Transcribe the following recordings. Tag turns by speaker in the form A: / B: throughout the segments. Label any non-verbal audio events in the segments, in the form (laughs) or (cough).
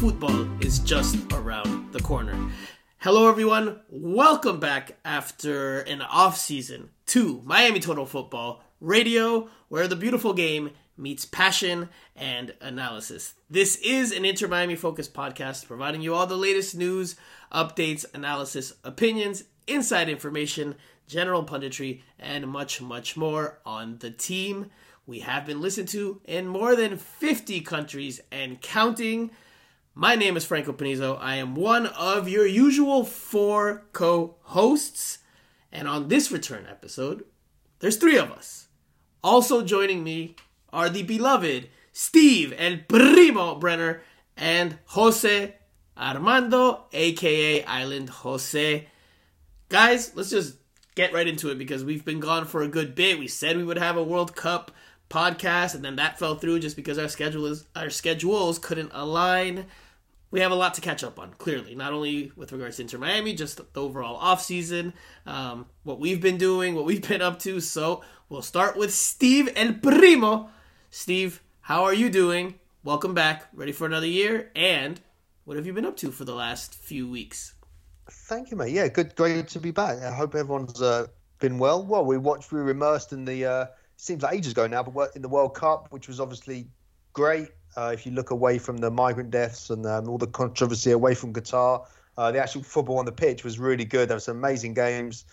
A: football is just around the corner. Hello, everyone. Welcome back after an off season to Miami Total Football Radio, where the beautiful game meets passion and analysis. This is an Inter Miami focused podcast providing you all the latest news, updates, analysis, opinions, inside information, general punditry, and much, much more on the team. We have been listened to in more than 50 countries and counting. My name is Franco Panizo. I am one of your usual four co hosts. And on this return episode, there's three of us. Also joining me are the beloved Steve El Primo Brenner and Jose Armando, aka Island Jose. Guys, let's just get right into it because we've been gone for a good bit. We said we would have a World Cup podcast, and then that fell through just because our schedule is our schedules couldn't align. We have a lot to catch up on, clearly, not only with regards to Inter Miami, just the overall offseason, um, what we've been doing, what we've been up to. So we'll start with Steve El Primo. Steve, how are you doing? Welcome back. Ready for another year? And what have you been up to for the last few weeks?
B: Thank you, mate. Yeah, good, great to be back. I hope everyone's uh, been well. Well, we watched, we were immersed in the. Uh, seems like ages ago now, but in the World Cup, which was obviously great. Uh, if you look away from the migrant deaths and um, all the controversy away from Qatar, uh, the actual football on the pitch was really good. There were some amazing games.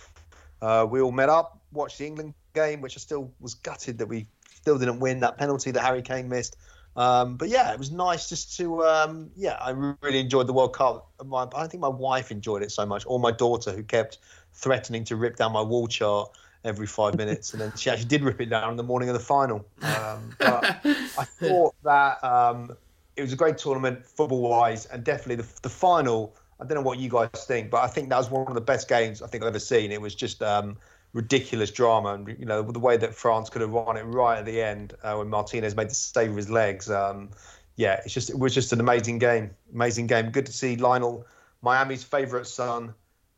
B: Uh, we all met up, watched the England game, which I still was gutted that we still didn't win that penalty that Harry Kane missed. Um, but yeah, it was nice just to um, yeah, I really enjoyed the World Cup. My, I don't think my wife enjoyed it so much, or my daughter who kept threatening to rip down my wall chart every five minutes, and then she actually did rip it down in the morning of the final. Um, but I (laughs) thought that um, it was a great tournament football wise, and definitely the, the final. I don't know what you guys think, but I think that was one of the best games I think I've ever seen. It was just um, ridiculous drama, and you know the way that France could have won it right at the end uh, when Martinez made the save with his legs. Um, yeah, it's just it was just an amazing game, amazing game. Good to see Lionel, Miami's favourite son,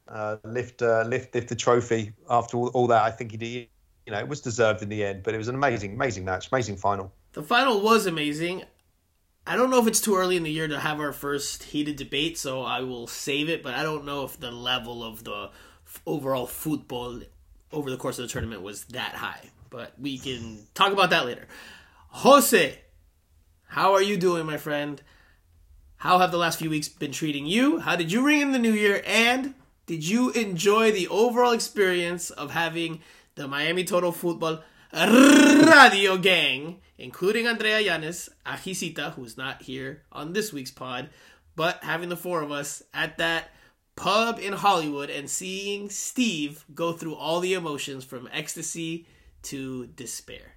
B: uh, lift uh, lift lift the trophy after all, all, that. I think he did. You know, it was deserved in the end, but it was an amazing, amazing match, amazing final.
A: The final was amazing. I don't know if it's too early in the year to have our first heated debate, so I will save it. But I don't know if the level of the overall football over the course of the tournament was that high. But we can talk about that later. Jose, how are you doing, my friend? How have the last few weeks been treating you? How did you ring in the new year? And did you enjoy the overall experience of having the Miami Total Football Radio Gang, including Andrea Yanes, Ajisita, who's not here on this week's pod, but having the four of us at that pub in Hollywood and seeing Steve go through all the emotions from ecstasy to despair?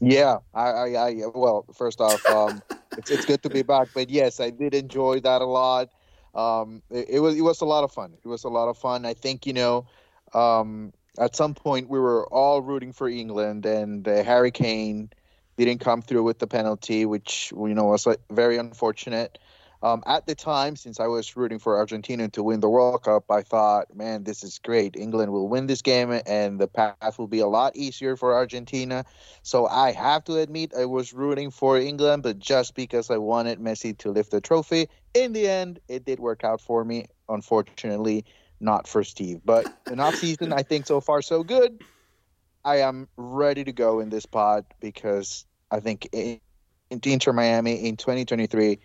C: Yeah, I, I, I well, first off, um, it's, it's good to be back, but yes, I did enjoy that a lot um, it, it, was it was a lot of fun. It was a lot of fun. I think you know, um, at some point we were all rooting for England, and uh, Harry Kane didn't come through with the penalty, which you know was very unfortunate. Um, at the time, since I was rooting for Argentina to win the World Cup, I thought, man, this is great. England will win this game, and the path will be a lot easier for Argentina. So I have to admit, I was rooting for England, but just because I wanted Messi to lift the trophy. In the end, it did work out for me. Unfortunately, not for Steve. But an off season, I think so far so good. I am ready to go in this pod because I think in Inter Miami in 2023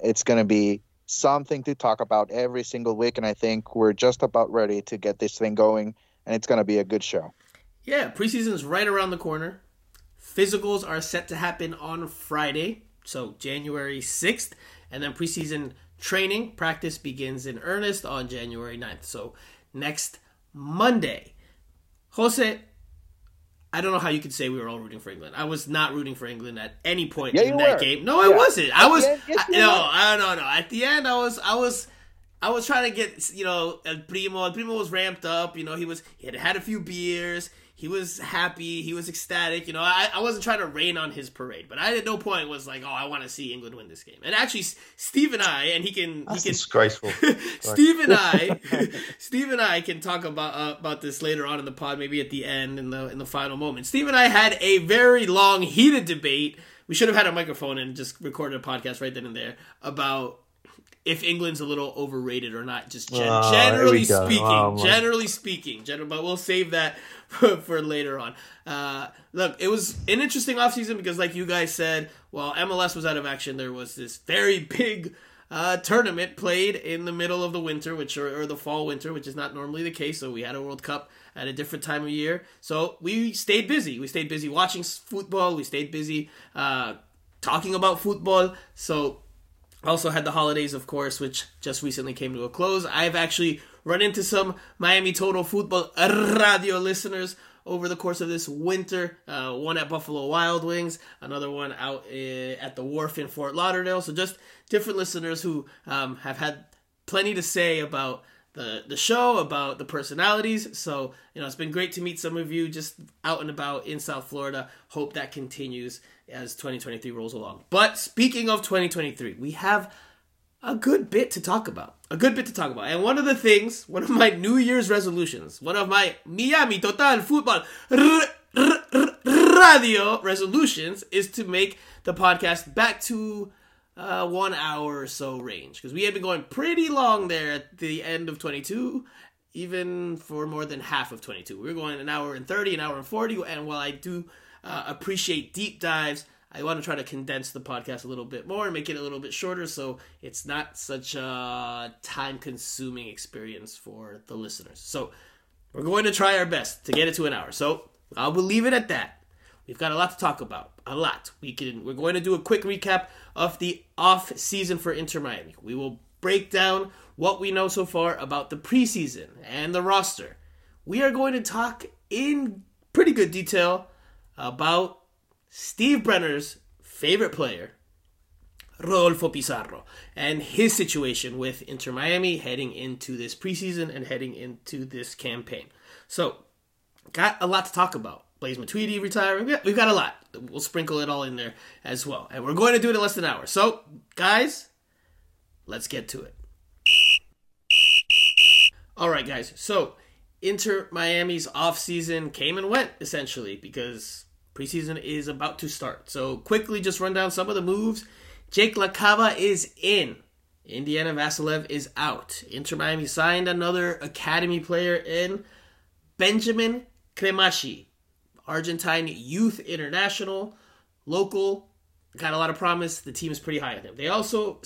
C: it's going to be something to talk about every single week. And I think we're just about ready to get this thing going. And it's going to be a good show.
A: Yeah, preseason is right around the corner. Physicals are set to happen on Friday, so January 6th. And then preseason training practice begins in earnest on January 9th. So next Monday. Jose, I don't know how you could say we were all rooting for England. I was not rooting for England at any point yeah, in that were. game. No, yeah. I wasn't. I was yes, I, no, I don't know. At the end, I was, I was, I was trying to get you know El Primo. El Primo was ramped up. You know, he was he had had a few beers. He was happy, he was ecstatic. You know, I, I wasn't trying to rain on his parade, but I at no point was like, oh, I want to see England win this game. And actually, Steve and I, and he can,
B: That's
A: he can,
B: disgraceful. (laughs)
A: Steve and I, (laughs) (laughs) Steve and I can talk about uh, about this later on in the pod, maybe at the end in the in the final moment. Steve and I had a very long, heated debate. We should have had a microphone and just recorded a podcast right then and there about if England's a little overrated or not. Just gen-
B: Oh,
A: generally
B: here we go.
A: speaking,
B: Oh,
A: generally speaking, general, but we'll save that (laughs) for, for later on. Uh, look, it was an interesting offseason because, like you guys said, while MLS was out of action, there was this very (laughs) big uh, tournament played in the middle of the winter, which or, or the fall winter, which is not normally the case. So we had a World Cup at a different time of year. So we stayed busy. We stayed busy watching football. We stayed busy uh, talking about football. So also had the holidays, of course, which just recently came to a close. I've actually run into some Miami Total Football Radio listeners over the course of this winter. Uh, one at Buffalo Wild Wings, another one out uh, at the wharf in Fort Lauderdale. So just different listeners who um, have had plenty to say about the the show, about the personalities. So you know, it's been great to meet some of you just out and about in South Florida. Hope that continues as 2023 rolls along. But speaking of 2023, we have a good bit to talk about. A good bit to talk about. And one of the things, one of my New Year's resolutions, one of my Miami Total Football Radio resolutions is to make the podcast back to uh, one hour or so range. Because we had been going pretty long there at the end of 22, even for more than half of 22. We were going an hour and 30, an hour and 40. And while I do uh, appreciate deep dives, I want to try to condense the podcast a little bit more and make it a little bit shorter so it's not such a time consuming experience for the listeners. So we're going to try our best to get it to an hour. So I will leave it at that. We've got a lot to talk about. A lot. We can we're going to do a quick recap of the off season for Inter Miami. We will break down what we know so far about the preseason and the roster. We are going to talk in pretty good detail about Steve Brenner's favorite player, Rodolfo Pizarro, and his situation with Inter Miami heading into this preseason and heading into this campaign. So, got a lot to talk about. Blaise Matuidi retiring. We've got a lot. We'll sprinkle it all in there as well. And we're going to do it in less than an hour. So, guys, let's get to it. All right, guys. So, Inter Miami's offseason came and went essentially because preseason is about to start. So, quickly just run down some of the moves. Jake LaCava is in. Indiana Vassilev is out. Inter Miami signed another academy player in Benjamin Cremaschi, Argentine youth international, local, got a lot of promise. The team is pretty high on him. They also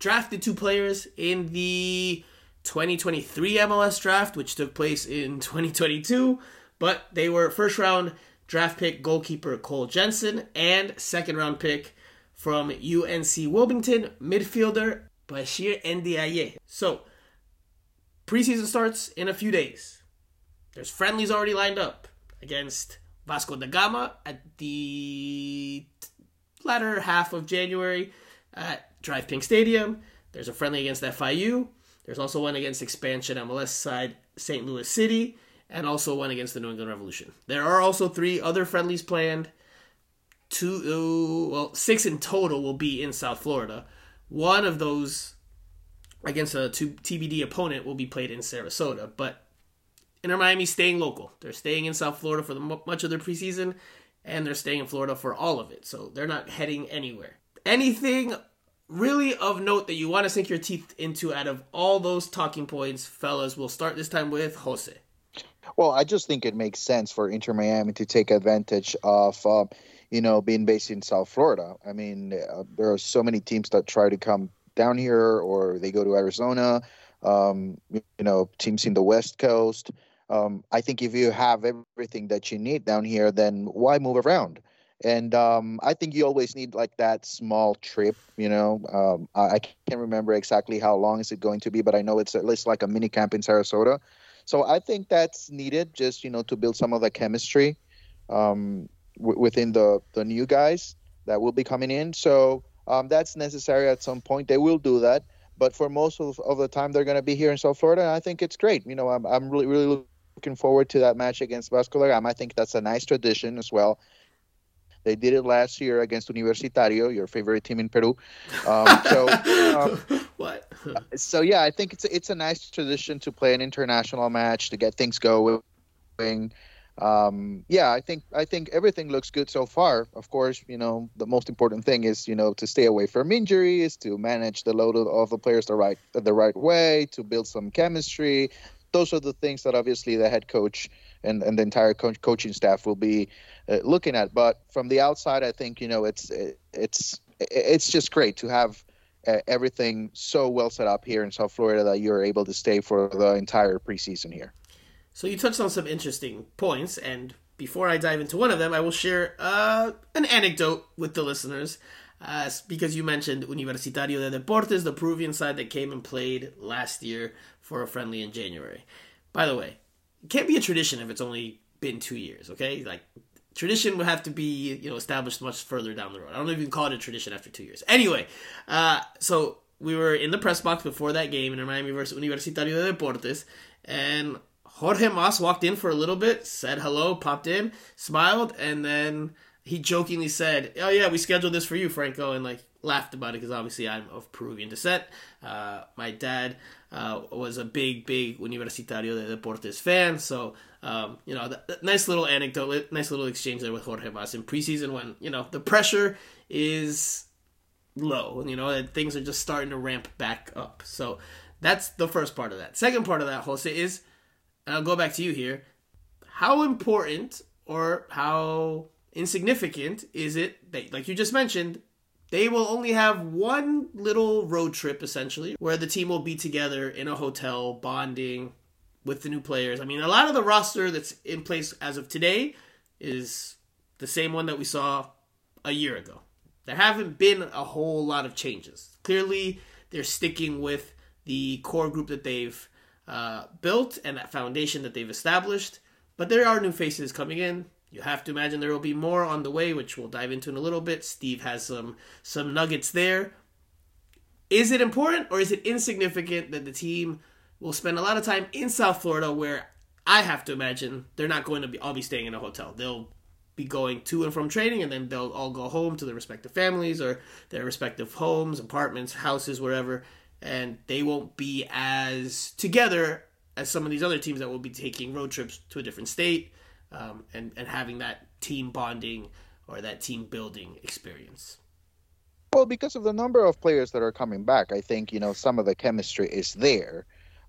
A: drafted two players in the 2023 MLS draft, which took place in (laughs) 2022, but they were first round draft pick goalkeeper Cole Jensen and second round pick from UNC Wilmington midfielder Bashir Ndiaye. So, preseason starts in a few days. There's friendlies already lined up against Vasco da Gama at the latter half of January at DRV PNK Stadium. There's a friendly against FIU. There's also one against expansion MLS side St. Louis City, and also one against the New England Revolution. There are also three other friendlies planned. Two, uh, well, six in total will be in South Florida. One of those against a TBD opponent will be played in Sarasota, but Inter Miami staying local. They're staying in South Florida for the mu- much of their preseason, and they're staying in Florida for all of it. So they're not heading anywhere. Anything really of note that you want to sink your teeth into out of all those talking points, fellas? We'll start this time with Jose.
C: Well, I just think it makes sense for Inter Miami to take advantage of, uh, you know, being based in South Florida. I mean, uh, there are so many teams that try to come down here or they go to Arizona. Um, you know, teams in the West Coast. Um, I think if you have everything that you need down here, then why move around? And um, I think you always need like that small trip. You know, um, I, I can't remember exactly how long is it going to be, but I know it's at least like a mini camp in Sarasota. So I think that's needed, just you know, to build some of the chemistry um, w- within the the new guys that will be coming in. So um, that's necessary at some point. They will do that, but for most of, of the time, they're going to be here in South Florida. And I think it's great. You know, I'm I'm really really looking forward to that match against Vasco da Gama. I think that's a nice tradition as well. They did it last year against Universitario, your favorite team in Peru. Um, so,
A: um, (laughs) what?
C: so yeah, I think it's a, it's a nice tradition to play an international match to get things going. Um, yeah, I think I think everything looks good so far. Of course, you know the most important thing is you know to stay away from injuries, to manage the load of the players the right the right way, to build some chemistry. Those are the things that obviously the head coach and, and the entire co- coaching staff will be uh, looking at. But from the outside, I think you know it's it's it's just great to have uh, everything so well set up here in South Florida that you're able to stay for the entire preseason here.
A: So you touched on some interesting points, and before I dive into one of them, I will share uh, an anecdote with the listeners. Uh, because you mentioned Universitario de Deportes, the Peruvian side that came and played last year for a friendly in January. By the way, can't be a tradition if it's only been two years, okay? Like tradition would have to be you know established much further down the road. I don't even call it a tradition after two years. Anyway, uh, so we were in the press box before that game in Miami versus Universitario de Deportes, and Jorge Mas walked in for a little bit, said hello, popped in, smiled, and then he jokingly said, "Oh yeah, we scheduled this for you, Franco," and like laughed about it because obviously I'm of Peruvian descent. Uh, my dad uh, was a big, big Universitario de Deportes fan, so um, you know, nice little anecdote, nice little exchange there with Jorge Mas in preseason when you know the pressure is low, you know, and things are just starting to ramp back up. So that's the first part of that. Second part of that, Jose, is and I'll go back to you here. How important or how insignificant is it that, like you just mentioned, they will only have one little road trip essentially where the team will be together in a hotel bonding with the new players. I mean, a lot of the roster that's in place as of today is the same one that we saw a year ago. There haven't been a whole lot of changes. Clearly, they're sticking with the core group that they've uh, built and that foundation that they've established. But there are new faces coming in. You have to imagine there will be more on the way, which we'll dive into in a little bit. Steve has some some nuggets there. Is it important or is it insignificant that the team will spend a lot of time in South Florida, where I have to imagine they're not going to be all be staying in a hotel. They'll be going to and from training, and then they'll all go home to their respective families or their respective homes, apartments, houses, wherever, and they won't be as together as some of these other teams that will be taking road trips to a different state um, and, and having that team bonding or that team building experience.
C: Well, because of the number of players that are coming back, I think you know some of the chemistry is there.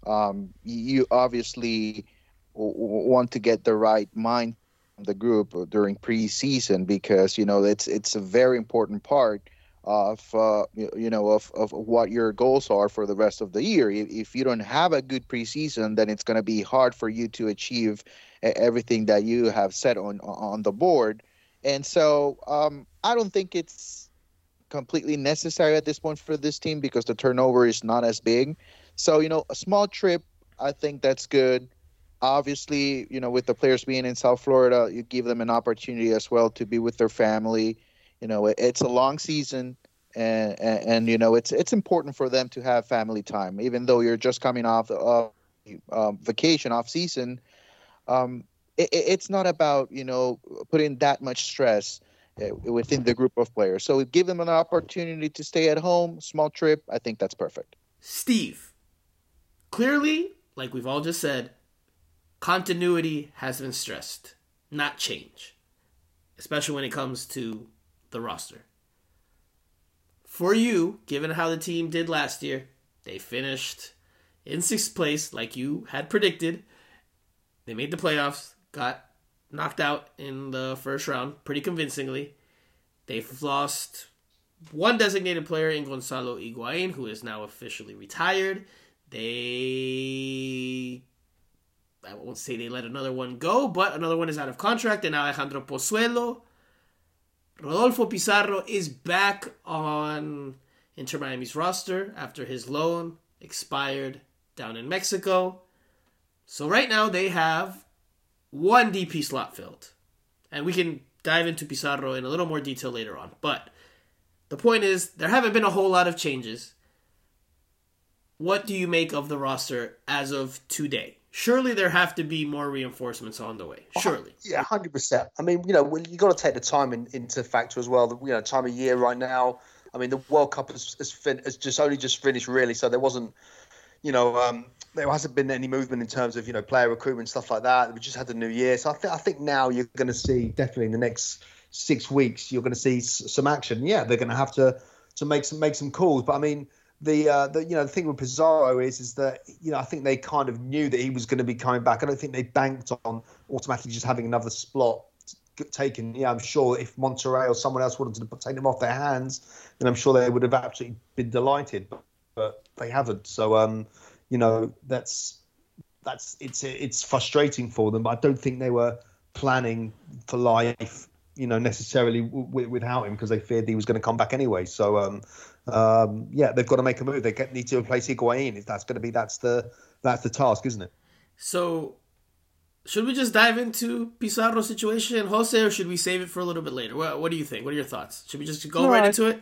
C: Um, you obviously want to get the right mind the group during preseason because you know it's it's a very important part of uh, you know of, of what your goals are for the rest of the year. If you don't have a good preseason, then it's going to be hard for you to achieve everything that you have said on on the board. And so um, I don't think it's completely necessary at this point for this team because the turnover is not as big. So you know, a small trip, I think that's good. Obviously, you know, with the players being in South Florida, you give them an opportunity as well to be with their family you know, it's a long season, and, and, and you know, it's it's important for them to have family time, even though you're just coming off of uh, vacation, off season. Um, it, it's not about you know putting that much stress uh, within the group of players. So give them an opportunity to stay at home, small trip. I think that's perfect.
A: Steve, clearly, like we've all just said, continuity has been stressed, not change, especially when it comes to the roster. For you, given how the team did last year, they finished in sixth place like you had predicted. They made the playoffs, got knocked out in the first round pretty convincingly. They've lost one designated player in Gonzalo Higuain, who is now officially retired. They I won't say they let another one go, but another one is out of contract, and Alejandro Pozuelo Rodolfo Pizarro is back on Inter Miami's roster after his loan expired down in Mexico. So right now they have one DP slot filled. And we can dive into Pizarro in a little more detail later on. But the point is, there haven't been a whole lot of changes. What do you make of the roster as of today? surely there have to be more reinforcements on the way. Surely.
B: Yeah, hundred percent. I mean, you know, you got to take the time in, into factor as well. The, you know, time of year right now. I mean, the World Cup has, has, fin- has just only just finished, really. So there wasn't, you know, um, there hasn't been any movement in terms of you know player recruitment stuff like that. We just had the new year, so I think I think now you're going to see definitely in the next six weeks you're going to see s- some action. Yeah, they're going to have to to make some make some calls, but I mean the uh, the you know the thing with Pizarro is is that you know I think they kind of knew that he was going to be coming back. I don't think they banked on automatically just having another slot taken. Yeah, I'm sure if Monterrey or someone else wanted to take them off their hands, then I'm sure they would have absolutely been delighted, but, but they haven't. So um, you know that's that's it's it's frustrating for them. But I don't think they were planning for life you know necessarily w- without him because they feared he was going to come back anyway. So um, um, yeah, they've got to make a move. They get, need to replace Higuain. If that's going to be that's the that's the task, isn't it?
A: So should we just dive into Pizarro's situation, Jose, or should we save it for a little bit later? What, what do you think? What are your thoughts? Should we just go
C: No,
A: right
C: I-
A: into it?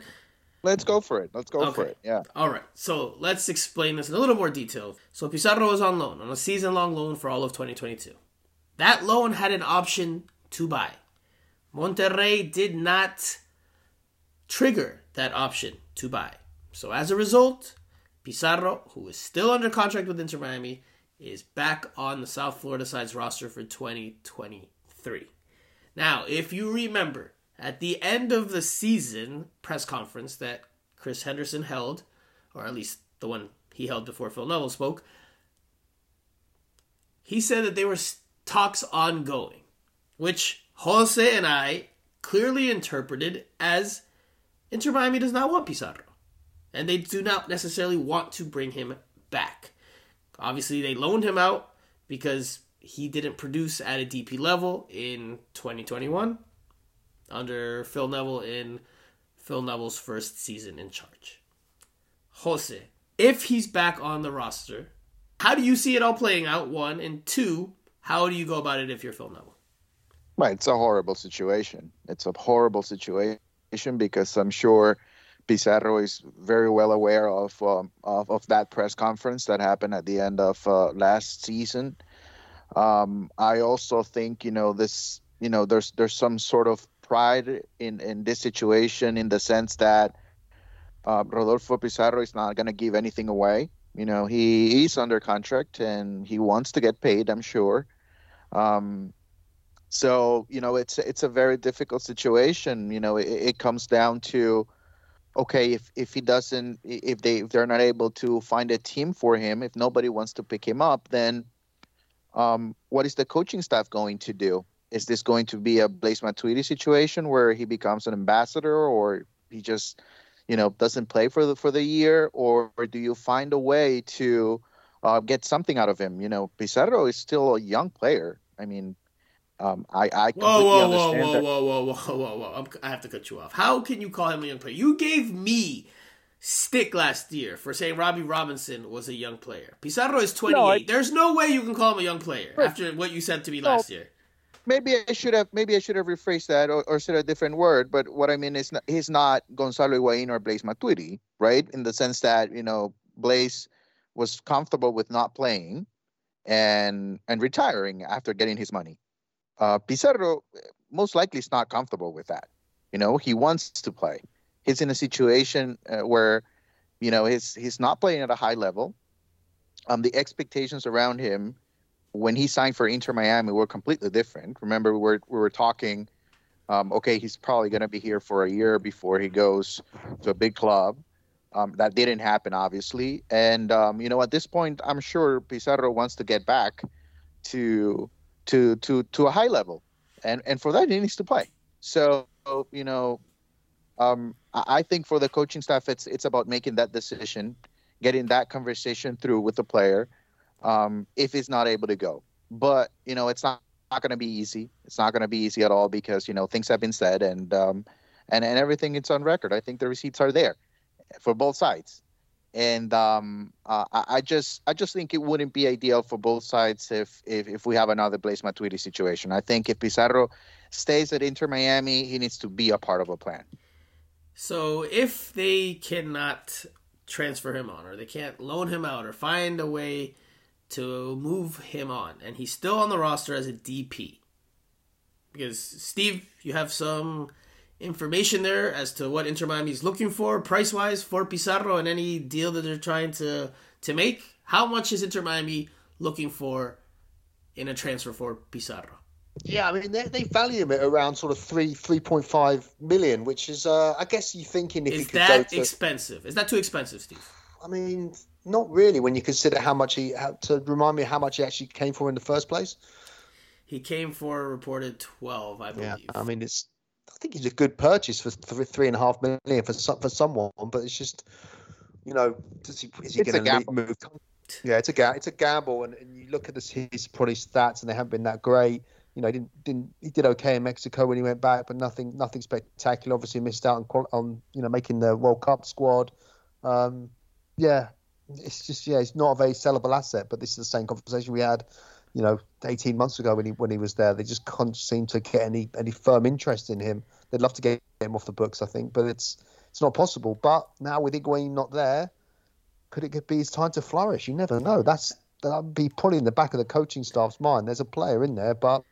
C: Let's go for it. Let's go for it. Yeah.
A: All right. So let's explain this in a little more detail. So Pizarro was on loan, on a season long loan for all of 2022. That loan had an option to buy. Monterrey did not trigger that option to buy. So as a result, Pizarro, who is still under contract with Inter Miami, is back on the South Florida side's roster for 2023. Now, if you remember, at the end of the season press conference that Chris Henderson held, or at least the one he held before Phil Neville spoke, he said that there were talks ongoing, which Jose and I clearly interpreted as Inter Miami does not want Pizarro. And they do not necessarily want to bring him back. Obviously, they loaned him out because he didn't produce at a DP level in 2021 under Phil Neville in Phil Neville's first season in charge. Jose, if he's back on the roster, how do you see it all playing out? One and two, how do you go about it if you're Phil Neville?
C: Right. It's a horrible situation. It's a horrible situation because I'm sure Pizarro is very well aware of um, of, of that press conference that happened at the end of uh, last season. Um, I also think you know this. You know, there's there's some sort of pride in in this situation in the sense that uh, Rodolfo Pizarro is not going to give anything away. You know, he is under contract and he wants to get paid. I'm sure. Um, so you know, it's it's a very difficult situation. You know, it, it comes down to okay, if if he doesn't, if they if they're not able to find a team for him, if nobody wants to pick him up, then um, what is the coaching staff going to do? Is this going to be a Blaise Matuidi situation where he becomes an ambassador, or he just, you know, doesn't play for the for the year, or, or do you find a way to uh, get something out of him? You know, Pizarro is still a young player. I mean, um, I I completely
A: Whoa, whoa, whoa,
C: understand
A: whoa,
C: that.
A: whoa, whoa, whoa, whoa, whoa! I'm, I have to cut you off. How can you call him a young player? You gave me stick last year for saying Robbie Robinson was a young player. Pizarro is 28.
C: No, I-
A: There's no way you can call him a young player
C: Right.
A: after what you said to me
C: No.
A: last year.
C: Maybe I should have maybe I should have rephrased that or, or said a different word. But what I mean is not, he's not Gonzalo Higuain or Blaise Matuidi, right? In the sense that you know Blaise was comfortable with not playing and and retiring after getting his money. Uh, Pizarro most likely is not comfortable with that. You know, he wants to play. He's in a situation uh, where, you know, he's he's not playing at a high level. Um, the expectations around him when he signed for Inter Miami we were completely different. Remember, we were we were talking. Um, okay, he's probably going to be here for a year before he goes to a big club. Um, that didn't happen, obviously. And um, you know, at this point, I'm sure Pizarro wants to get back to to to to a high level, and and for that he needs to play. So you know, um, I think for the coaching staff, it's it's about making that decision, getting that conversation through with the player, um, if he's not able to go. But you know, it's not not going to be easy. It's not going to be easy at all because you know things have been said and um, and and everything is on record. I think the receipts are there for both sides. And um, uh, I I just, I just think it wouldn't be ideal for both sides if, if, if we have another Blaise Matuidi situation. I think if Pizarro stays at Inter Miami, he needs to be a part of a plan.
A: So if they cannot transfer him on, or they can't loan him out, or find a way to move him on, and he's still on the roster as a DP. Because Steve, you have some information there as to what Inter Miami is looking for price wise for Pizarro and any deal that they're trying to to make. How much is Inter Miami looking for in a transfer for Pizarro?
B: Yeah, I mean they, they value him at around sort of three three point five million, which is uh, I guess you're thinking if
A: is
B: he could
A: that
B: to.
A: expensive? Is that too expensive, Steve?
B: I mean, not really when you consider how much he how, to remind me how much he actually came for in the first place.
A: He came for a reported twelve, I believe.
B: Yeah, I mean it's. I think he's a good purchase for, for three and a half million for some, for someone, but it's just, you know, does he, is he going to
C: gamble.
B: move? Yeah, it's a ga- it's a gamble, and, and you look at this, his probably stats, and they haven't been that great. You know, he didn't didn't he did okay in Mexico when he went back, but nothing nothing spectacular. Obviously, missed out on on you know making the World Cup squad. Um, yeah, it's just yeah, it's not a very sellable asset. But this is the same conversation we had, you know, 18 months ago when he when he was there. They just can't seem to get any any firm interest in him. They'd love to get him off the books, I think, but it's it's not possible. But now with Higuain not there, could it be his time to flourish? You never know. That's that'd be probably in the back of the coaching staff's mind. There's a player in there, but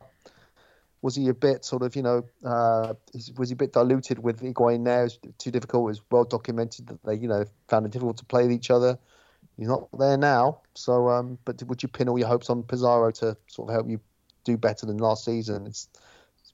B: was he a bit sort of you know uh, was he a bit diluted with Higuain there? It's too difficult. It was well documented that they you know found it difficult to play with each other. He's not there now. So, um, but would you pin all your hopes on Pizarro to sort of help you do better than last season? It's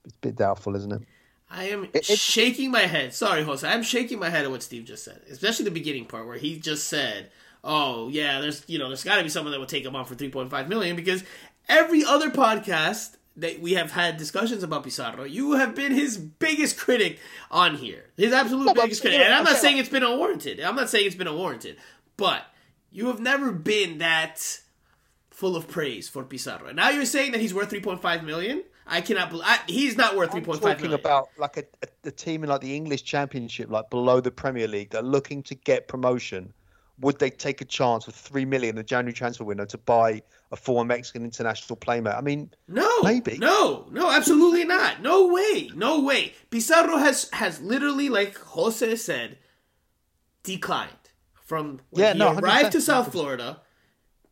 B: it's a bit doubtful, isn't it?
A: I am
C: It-
A: shaking my head. Sorry, Jose. I'm shaking my head at what Steve just said, especially the beginning part where he just said, "Oh yeah, there's you know there's got to be someone that would take him on for 3.5 million because every other podcast that we have had discussions about Pizarro, you have been his biggest critic on here, his absolute
C: No, but-
A: biggest critic.
C: yeah,
A: And I'm not saying it's been unwarranted. I'm not saying it's been unwarranted, but you have never been that full of praise for Pizarro. And now you're saying that he's worth 3.5 million. I cannot believe he's not worth
B: I'm talking about like a, a, a team in like the English Championship, like below the Premier League, that are looking to get promotion. Would they take a chance with three million in the January transfer window to buy a former Mexican international player? I mean,
A: No,
B: Maybe.
A: no, no, absolutely not. No way, no way. Pizarro has has literally, like Jose said, declined from when
B: Yeah,
A: he
B: no,
A: arrived to South Florida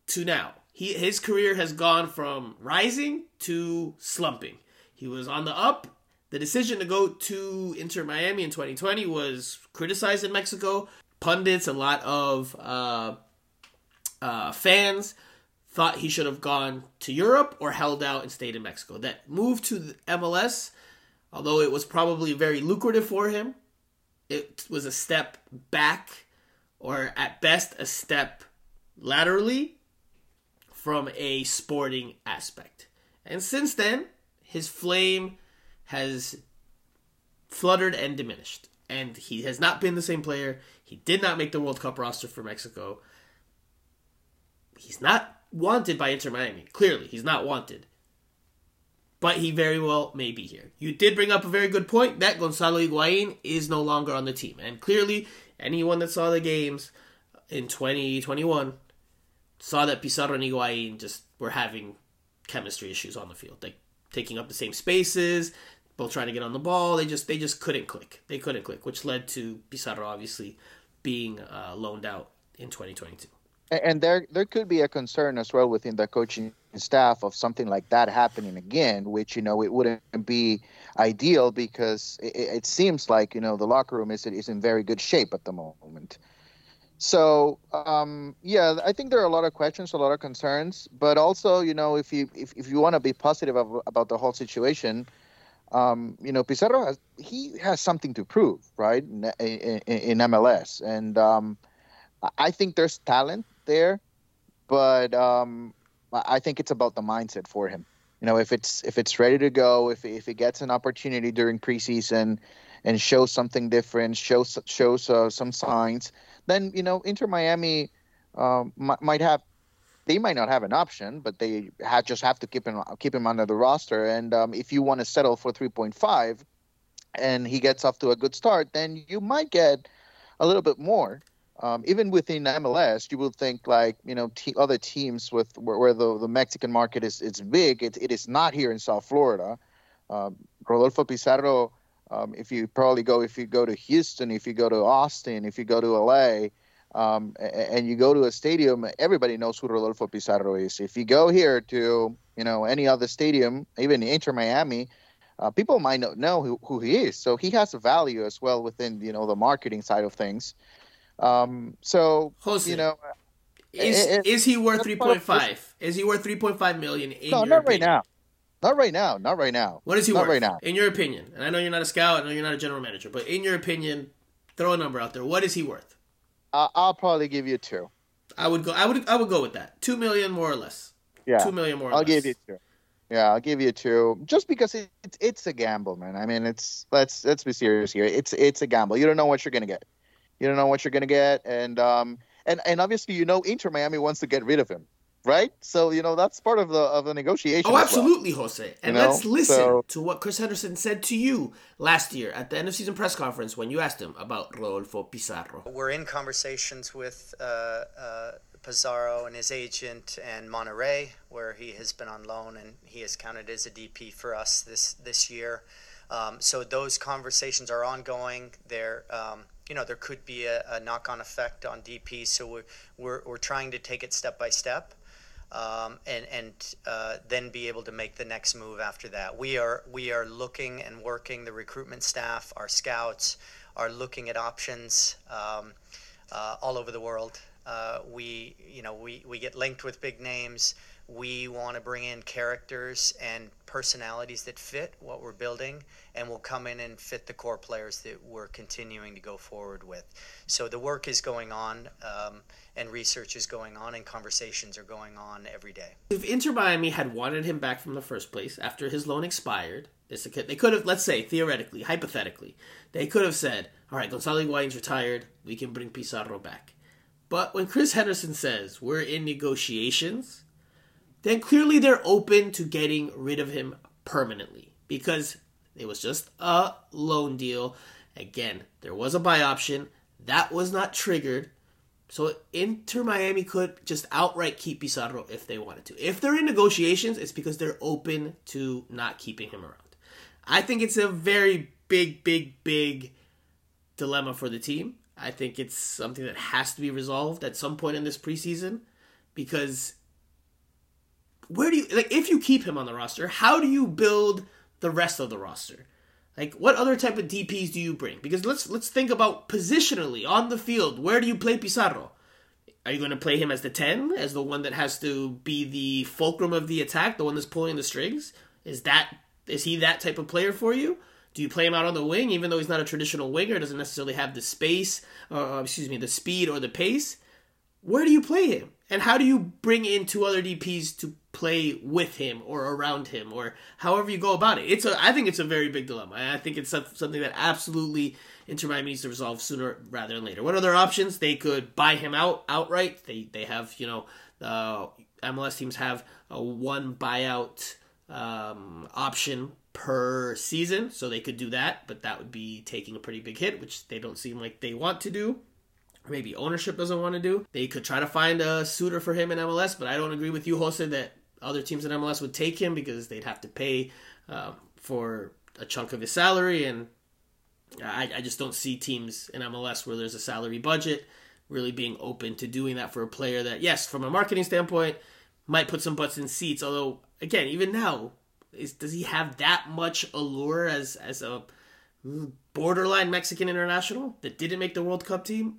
A: to now. He his career has gone from rising to slumping. He was on the up. The decision to go to Inter Miami in 2020 was criticized in Mexico. Pundits, a lot of uh, uh, fans thought he should have gone to Europe or held out and stayed in Mexico. That move to the MLS, although it was probably very lucrative for him, it was a step back, or at best a step laterally from a sporting aspect. And since then, his flame has fluttered and diminished. And he has not been the same player. He did not make the World Cup roster for Mexico. He's not wanted by Inter Miami. Clearly, he's not wanted. But he very well may be here. You did bring up a very good point that Gonzalo Higuain is no longer on the team. And clearly, anyone that saw the games in 2021 saw that Pizarro and Higuain just were having chemistry issues on the field. Like taking up the same spaces, both trying to get on the ball. They just they just couldn't click. They couldn't click, which led to Pizarro obviously being uh, loaned out in 2022.
C: And there there could be a concern as well within the coaching staff of something like that happening again, which you know it wouldn't be ideal because it, it seems like you know the locker room is is in very good shape at the moment. So um, yeah, I think there are a lot of questions, a lot of concerns, but also you know if you if, if you want to be positive ab- about the whole situation, um, you know Pizarro has he has something to prove, right? In, in, in MLS, and um, I think there's talent there, but um, I think it's about the mindset for him. You know, if it's if it's ready to go, if if he gets an opportunity during preseason and shows something different, shows shows uh, some signs, then you know Inter Miami um, might, have they might not have an option, but they just have to keep him keep him under the roster. And um, if you want to settle for 3.5, and he gets off to a good start, then you might get a little bit more. Um, even within MLS, you would think like you know other teams with where, where the, the Mexican market is is big. It, it is not here in South Florida. Um, Rodolfo Pizarro, um, if you probably go if you go to Houston, if you go to Austin, if you go to LA, um, and you go to a stadium, everybody knows who Rodolfo Pizarro is. If you go here to you know any other stadium, even Inter Miami, uh, people might not know who, who, he is. So he has a value as well within you know the marketing side of things. Um, so
A: Jose,
C: you know,
A: is it, is he worth three point five? Is he worth three point five million? In
C: no,
A: not
C: opinion? right now. Not right now. Not right now.
A: What is he
C: not
A: worth?
C: right now?
A: In your opinion, and I know you're not a scout, I know you're not a general manager, but in your opinion, throw a number out there. What is he worth?
C: Uh, I'll probably give you two.
A: I would go. I would. I would go with that. Two million more or less.
C: Yeah.
A: Two million more. I'll
C: less. give you two. Yeah, I'll give you two. Just because it, it's it's a gamble, man. I mean, it's let's let's be serious here. It's it's a gamble. You don't know what you're gonna get. You don't know what you're gonna get, and um and and obviously you know Inter Miami wants to get rid of him right? So you know that's part of the of the negotiation.
A: Oh, absolutely, well. Jose. And
C: you know?
A: let's listen so, to what Chris Henderson said to you last year at the end of season press conference when you asked him about Rodolfo Pizarro.
D: We're in conversations with uh, uh, Pizarro and his agent and Monterrey, where he has been on loan and he has counted as a DP for us this this year. Um, so those conversations are ongoing. They're um, you know there could be a, a knock-on effect on DP. So we're, we're, we're trying to take it step by step um, and and uh, then be able to make the next move after that. We are we are looking and working. The recruitment staff, our scouts, are looking at options um, uh, all over the world. Uh, we you know we, we get linked with big names. We want to bring in characters and personalities that fit what we're building and will come in and fit the core players that we're continuing to go forward with. So the work is going on. Um, and research is going on and conversations are going on every day.
A: If Inter Miami had wanted him back from the first place after his loan expired, they could have, let's say, theoretically, hypothetically, they could have said, all right, Gonzalo Higuain's retired, we can bring Pizarro back. But when Chris Henderson says we're in negotiations, then clearly they're open to getting rid of him permanently because it was just a loan deal. Again, there was a buy option. That was not triggered so Inter Miami could just outright keep Pizarro if they wanted to. If they're in negotiations, it's because they're open to not keeping him around. I think it's a very big, big, big dilemma for the team. I think it's something that has to be resolved at some point in this preseason because where do you like if you keep him on the roster, how do you build the rest of the roster? Like, what other type of DPS do you bring? Because let's let's think about positionally on the field. Where do you play Pizarro? Are you going to play him as the ten, as the one that has to be the fulcrum of the attack, the one that's pulling the strings? Is that is he that type of player for you? Do you play him out on the wing, even though he's not a traditional winger, doesn't necessarily have the space, or uh, excuse me, the speed or the pace? Where do you play him? And how do you bring in two other DPs to play with him or around him or however you go about it? It's a, I think it's a very big dilemma. I think it's something that absolutely Inter Miami needs to resolve sooner rather than later. What other options? They could buy him out outright. They they have you know uh, MLS teams have a one buyout um, option per season, so they could do that, but that would be taking a pretty big hit, which they don't seem like they want to do maybe ownership doesn't want to do. They could try to find a suitor for him in MLS, but I don't agree with you, Jose, that other teams in MLS would take him because they'd have to pay uh, for a chunk of his salary, and I, I just don't see teams in MLS where there's a salary budget really being open to doing that for a player that, yes, from a marketing standpoint, might put some butts in seats. Although, again, even now, is does he have that much allure as as a borderline Mexican international that didn't make the World Cup team?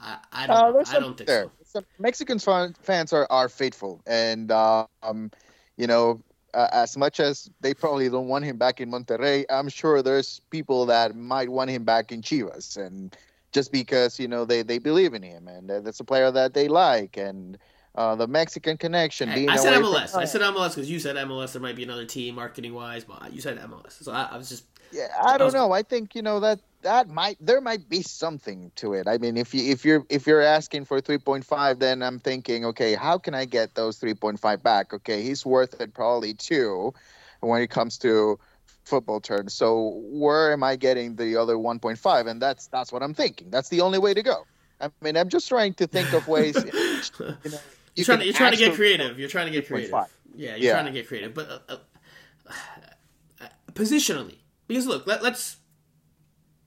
A: I, I don't. Uh, I don't think there. so.
C: Mexican fans are, are faithful, and um, you know, uh, as much as they probably don't want him back in Monterrey, I'm sure there's people that might want him back in Chivas, and just because you know they, they believe in him, and that's a player that they like, and uh, the Mexican connection.
A: Hey, I said MLS. From, I said MLS because you said MLS. There might be another team marketing wise, but you said MLS. So I, I was just.
C: Yeah, I don't know. I think you know that that might there might be something to it. I mean, if you if you're if you're asking for 3.5, then I'm thinking, okay, how can I get those 3.5 back? Okay, he's worth it probably too, when it comes to football terms. So where am I getting the other 1.5? And that's that's what I'm thinking. That's the only way to go. I mean, I'm just trying to think of ways. (laughs)
A: you know, you you're, trying, you're trying to get creative. You're trying to get creative. Yeah, you're yeah. trying to get creative, but uh, uh, positionally, because look, let, let's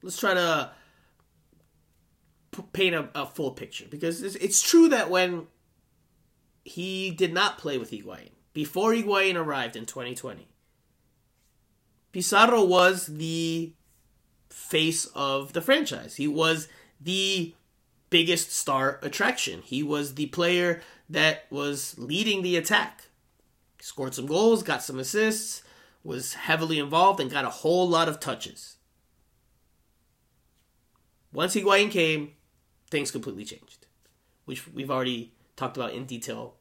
A: let's try to paint a, a full picture because it's, it's, true that when he did not play with Higuain before Higuain arrived in 2020, Pizarro was the face of the franchise. He was the biggest star attraction. He was the player that was leading the attack. Scored some goals, got some assists, was heavily involved, and got a whole lot of touches. Once Higuain came, things completely changed, which we've already talked about in detail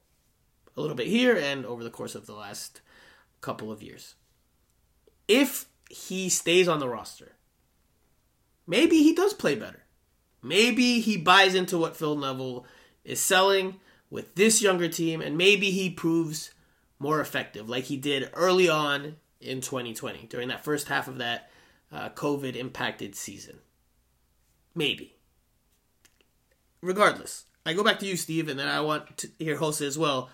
A: a little bit here and over the course of the last couple of years. If he stays on the roster, maybe he does play better. Maybe he buys into what Phil Neville is selling with this younger team, and maybe he proves more effective like he did early on in 2020 during that first half of that uh, COVID impacted season. Maybe. Regardless, I go back to you, Steve, and then I want to hear Jose as well.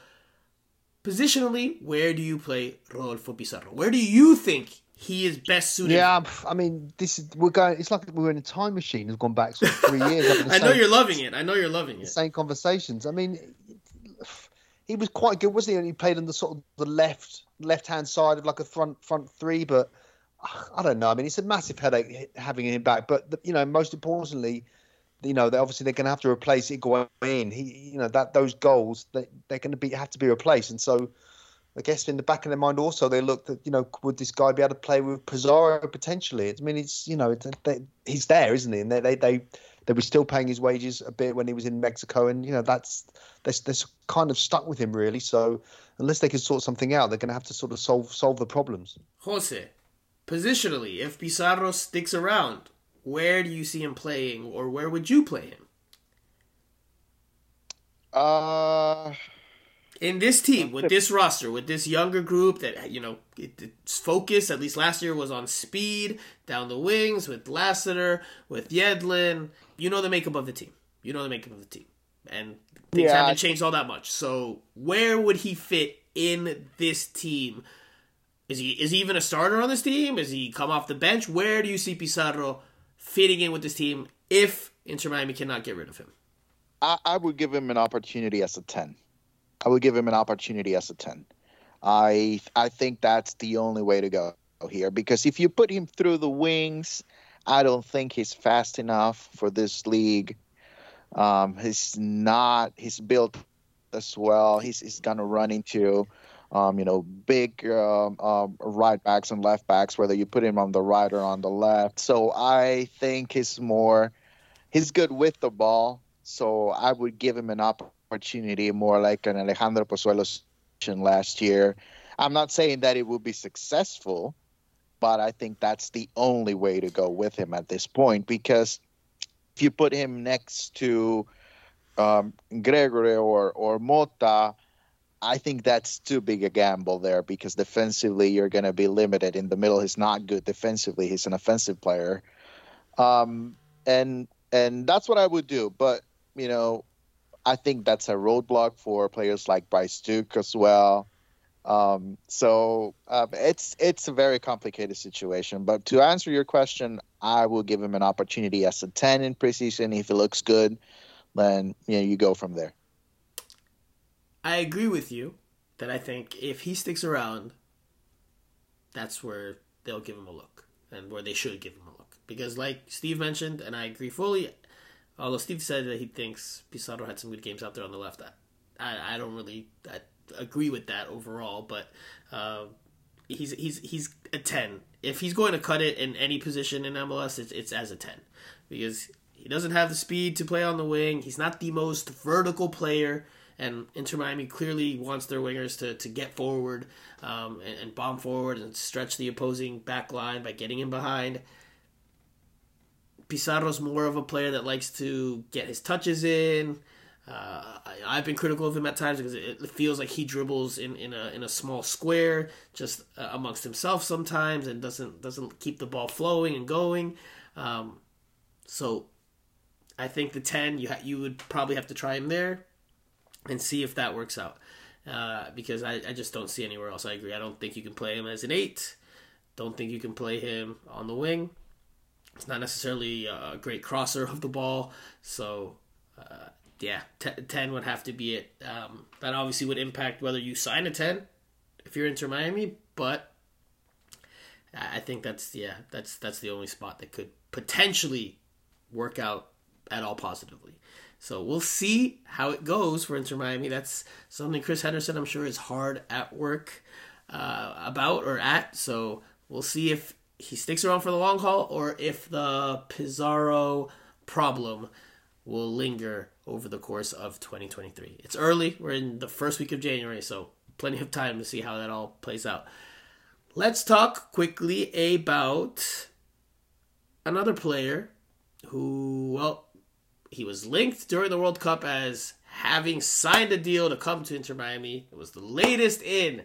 A: Positionally, where do you play Rodolfo Pizarro? Where do you think he is best suited?
B: Yeah, I mean, this is we're going. It's like we're in a time machine. Has gone back sort of three years. (laughs)
A: I know you're loving it. I know you're loving it.
B: Same conversations. I mean, he was quite good, wasn't he? And he played on the sort of the left left hand side of like a front front three, but I don't know. I mean, it's a massive headache having him back. But you know, most importantly, you know, they obviously they're going to have to replace Higuain. He, you know, that those goals they they're going to be have to be replaced. And so, I guess in the back of their mind also they looked at, you know, would this guy be able to play with Pizarro potentially? I mean, it's you know, they, he's there, isn't he? And they, they they they were still paying his wages a bit when he was in Mexico, and you know that's they're, they're kind of stuck with him really. So unless they can sort something out, they're going to have to sort of solve solve the problems.
A: Jose, positionally, if Pizarro sticks around, where do you see him playing, or where would you play him?
C: Uh,
A: in this team, with this roster, with this younger group that you know, it, its focus at least last year was on speed down the wings with Lassiter, with Yedlin. You know the makeup of the team. You know the makeup of the team, and things yeah, haven't changed all that much. So where would he fit in this team? Is he is he even a starter on this team? Is he come off the bench? Where do you see Pizarro fitting in with this team if Inter Miami cannot get rid of him?
C: I, I would give him an opportunity as a ten. I would give him an opportunity as a ten. I I think that's the only way to go here because if you put him through the wings, I don't think he's fast enough for this league. Um, he's not. He's built as well. He's he's gonna run into um, you know, big um, um, right backs and left backs, whether you put him on the right or on the left. So I think he's more, he's good with the ball. So I would give him an opportunity more like an Alejandro Pozuelo last year. I'm not saying that it will be successful, but I think that's the only way to go with him at this point because if you put him next to um, Gregore or or Mota, I think that's too big a gamble there because defensively you're going to be limited. In the middle, he's not good defensively. He's an offensive player, um, and and that's what I would do. But you know, I think that's a roadblock for players like Bryce Duke as well. Um, so um, it's it's a very complicated situation. But to answer your question, I will give him an opportunity as a ten in preseason. If it looks good, then you know you go from there.
A: I agree with you that I think if he sticks around, that's where they'll give him a look and where they should give him a look. Because, like Steve mentioned, and I agree fully, although Steve said that he thinks Pizarro had some good games out there on the left, I, I don't really I agree with that overall, but uh, he's he's he's a ten. If he's going to cut it in any position in MLS, it's, it's as a ten because he doesn't have the speed to play on the wing. He's not the most vertical player and Inter Miami clearly wants their wingers to, to get forward um, and, and, bomb forward and stretch the opposing back line by getting in behind. Pizarro's more of a player that likes to get his touches in. Uh, I, have been critical of him at times because it, feels like he dribbles in, in a in a small square just uh, amongst himself sometimes and doesn't doesn't keep the ball flowing and going. Um, so I think the ten you ha- you would probably have to try him there and see if that works out. Uh, because I, I just don't see anywhere else. I agree. I don't think you can play him as an eight. Don't think you can play him on the wing. It's not necessarily a great crosser of the ball, so uh, yeah, t- ten would have to be it. Um, that obviously would impact whether you sign a ten if you're Inter Miami, but I think that's yeah, that's that's the only spot that could potentially work out at all positively. So we'll see how it goes for Inter Miami. That's something Chris Henderson, I'm sure, is hard at work uh, about or at. So we'll see if he sticks around for the long haul or if the Pizarro problem will linger over the course of 2023. It's early. We're in the first week of January, so plenty of time to see how that all plays out. Let's talk quickly about another player who, well, he was linked during the World Cup as having signed a deal to come to Inter Miami. It was the latest in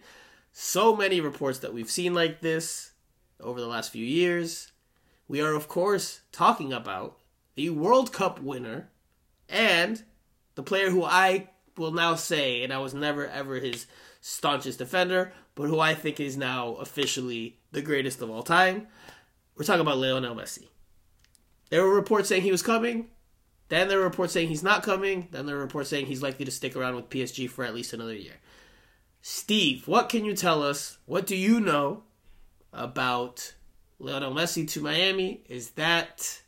A: so many reports that we've seen like this over the last few years. We are, of course, talking about the World Cup winner and the player who I will now say, and I was never ever his staunchest defender, but who I think is now officially the greatest of all time. We're talking about Lionel Messi. There were reports saying he was coming. Then there were reports saying he's not coming. Then there were reports saying he's likely to stick around with PSG for at least another year. Steve, what can you tell us? What do you know about Lionel Messi to Miami? Is that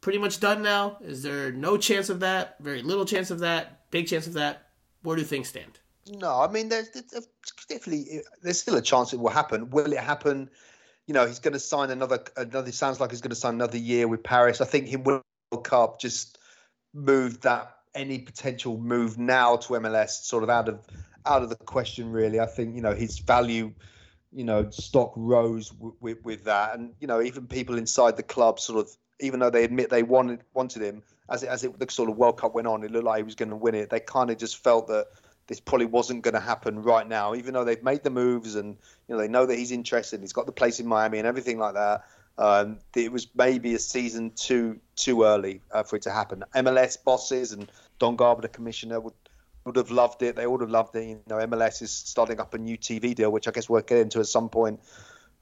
A: pretty much done now? Is there no chance of that? Very little chance of that? Big chance of that? Where do things stand?
B: No, I mean, there's, there's definitely there's still a chance it will happen. Will it happen? You know, he's going to sign another. Another sounds like he's going to sign another year with Paris. I think he will Cup just moved that any potential move now to MLS sort of out of out of the question. Really, I think you know his value, you know, stock rose w- with with that, and you know even people inside the club sort of even though they admit they wanted wanted him as it, as it the sort of World Cup went on, it looked like he was going to win it. They kind of just felt that this probably wasn't going to happen right now, even though they've made the moves and you know they know that he's interested. He's got the place in Miami and everything like that. Um, it was maybe a season too too early uh, for it to happen. MLS bosses and Don Garber, the commissioner, would would have loved it. They would have loved it. You know, MLS is starting up a new TV deal, which I guess we'll get into at some point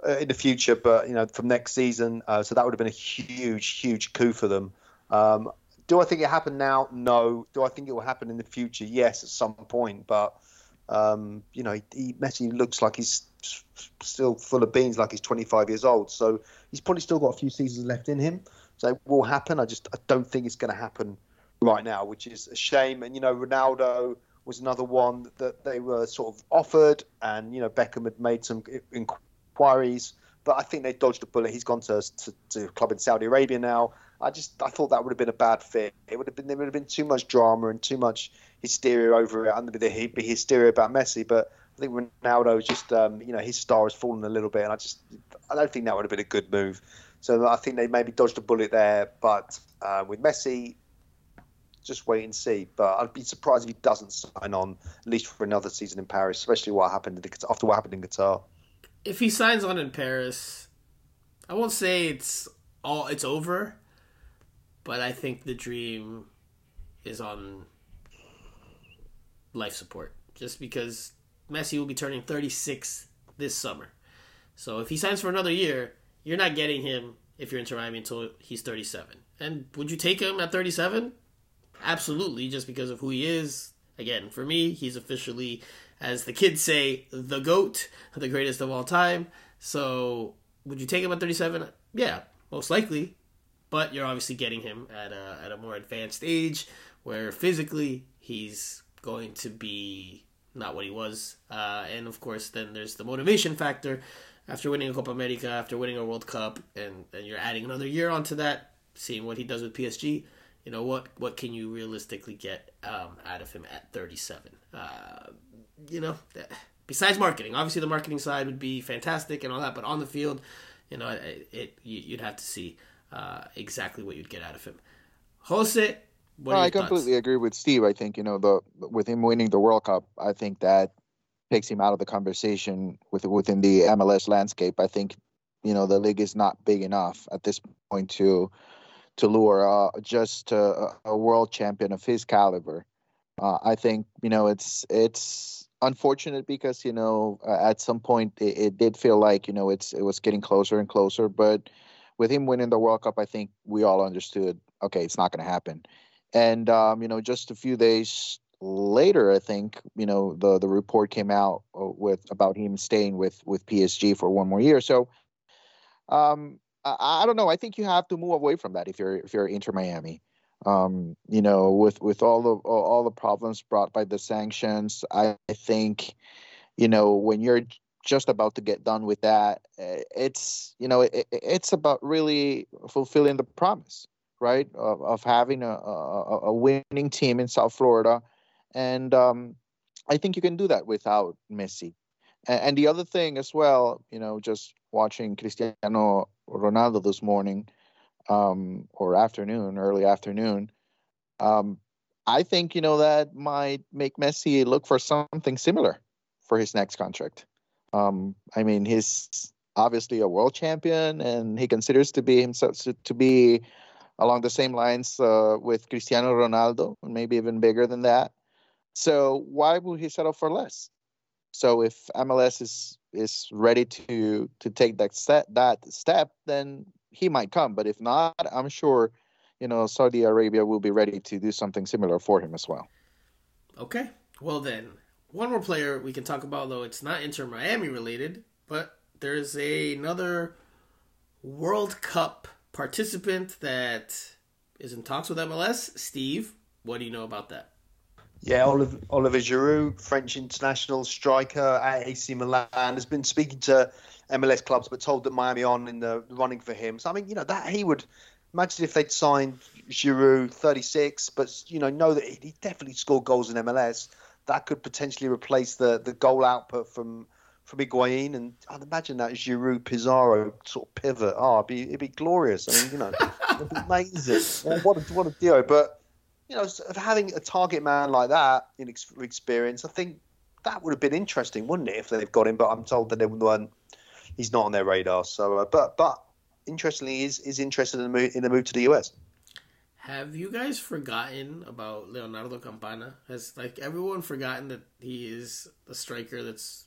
B: uh, in the future. But you know, from next season, uh, so that would have been a huge, huge coup for them. Um, do I think it happened now? No. Do I think it will happen in the future? Yes, at some point. But um, you know, he, Messi looks like he's still full of beans, like he's 25 years old. So he's probably still got a few seasons left in him. So it will happen. I just I don't think it's going to happen right now, which is a shame. And you know, Ronaldo was another one that they were sort of offered, and you know, Beckham had made some inquiries, but I think they dodged a bullet. He's gone to, to, to a club in Saudi Arabia now. I just I thought that would have been a bad fit. It would have been there would have been too much drama and too much hysteria over it, and the, the hysteria about Messi. But I think Ronaldo is just um, you know his star has fallen a little bit, and I just I don't think that would have been a good move. So I think they maybe dodged a bullet there. But uh, with Messi, just wait and see. But I'd be surprised if he doesn't sign on at least for another season in Paris, especially what happened in the, after what happened in Qatar.
A: If he signs on in Paris, I won't say it's all it's over, but I think the dream is on life support just because Messi will be turning 36 this summer. So if he signs for another year, you're not getting him if you're Inter Miami until he's 37. And would you take him at 37? Absolutely, just because of who he is. Again, for me, he's officially, as the kids say, the GOAT, the greatest of all time. So would you take him at 37? Yeah, most likely. But you're obviously getting him at a, at a more advanced age where physically he's going to be not what he was. Uh, and of course, then there's the motivation factor after winning a Copa America, after winning a World Cup, and, and you're adding another year onto that, seeing what he does with PSG. You know what? What can you realistically get um, out of him at 37? Uh, you know, besides marketing, obviously the marketing side would be fantastic and all that, but on the field, you know, it, it you'd have to see uh, exactly what you'd get out of him. Jose,
C: I completely
A: thoughts?
C: agree with Steve. I think you know the with him winning the World Cup, I think that takes him out of the conversation with within the MLS landscape. I think you know the league is not big enough at this point to to lure uh, just a, a, world champion of his caliber. Uh, I think you know it's it's unfortunate because you know uh, at some point it, it, did feel like you know it's it was getting closer and closer, but with him winning the World Cup, I think we all understood, okay, it's not going to happen. And um, you know, just a few days later, I think you know the the report came out uh, with about him staying with with PSG for one more year. So, um, I, I don't know. I think you have to move away from that if you're if you're Inter Miami. Um, you know, with with all the all the problems brought by the sanctions, I, I think, you know, when you're just about to get done with that, eh, it's you know, it, it's about really fulfilling the promise, right, of, of having a, a, a winning team in South Florida and um, I think you can do that without Messi. And, and, the other thing as well, you know, just watching Cristiano Ronaldo this morning um, or afternoon, early afternoon, um, I think you know that might make Messi look for something similar for his next contract. Um, I mean, he's obviously a world champion, and he considers to be himself to be along the same lines uh, with Cristiano Ronaldo, maybe even bigger than that. So why would he settle for less? So if MLS is is ready to to take that step that step, then he might come. But if not, I'm sure, you know, Saudi Arabia will be ready to do something similar for him as well.
A: Okay. Well then, one more player we can talk about though it's not Inter Miami related, but there's a, another World Cup participant that is in talks with MLS. Steve, what do you know about that?
B: Yeah, Oliver, Oliver Giroud, French international striker at AC Milan, has been speaking to MLS clubs, but told that Miami on in the running for him. So I mean, you know, that he would imagine if they'd signed Giroud, 36, but you know, know that he definitely scored goals in MLS. That could potentially replace the the goal output from from Higuain, and I'd imagine that Giroud Pizarro sort of pivot. Oh, it'd be it'd be glorious. I mean, you know, it'd be amazing. What a, what a deal, but you know, having a target man like that in experience, I think that would have been interesting, wouldn't it, if they've got him? But I'm told that they weren't. He's not on their radar. So, uh, but but interestingly, he's is interested in the move in the move to the US.
A: Have you guys forgotten about Leonardo Campana? Has like everyone forgotten that he is a striker that's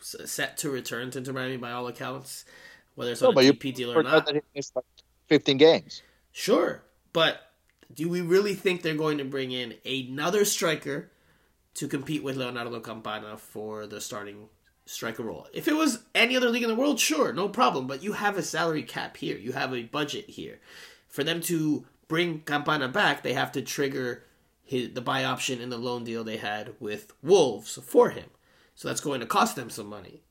A: set to return to Inter Miami by all accounts, whether it's no, on a DP deal or not? That he missed
C: like 15 games.
A: Sure, but do we really think they're going to bring in another striker to compete with Leonardo Campana for the starting striker role? If it was any other league in the world, sure, no problem. But you have a salary cap here, you have a budget here. For them to bring Campana back, they have to trigger his, the buy option in the loan deal they had with Wolves for him. So that's going to cost them some money.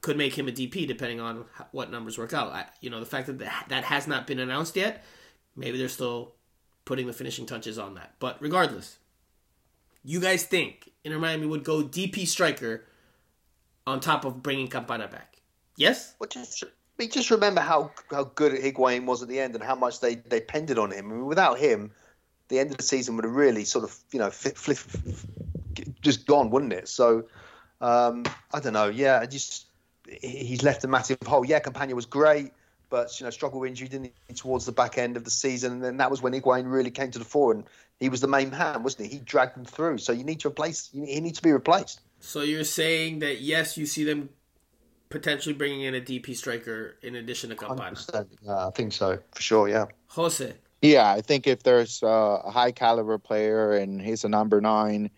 A: Could make him a DP depending on what numbers work out. I, you know, the fact that that has not been announced yet Maybe they're still putting the finishing touches on that. But regardless, you guys think Inter Miami would go DP striker on top of bringing Campana back? Yes?
B: Well, just, mean, just remember how, how good Higuain was at the end and how much they, they depended on him. I mean, without him, the end of the season would have really sort of, you know, flip, flip, just gone, wouldn't it? So, um, I don't know. Yeah, just he's left a massive hole. Yeah, Campana was great but you know struggled with injury didn't he, towards the back end of the season, and then that was when Higuain really came to the fore, and he was the main man, wasn't he? He dragged them through. So you need to replace. He needs to be replaced.
A: So you're saying that yes, you see them potentially bringing in a DP striker in addition to Campana.
B: Uh, I think so for sure. Yeah,
A: Jose.
C: Yeah, I think if there's a high caliber player and he's a number nine,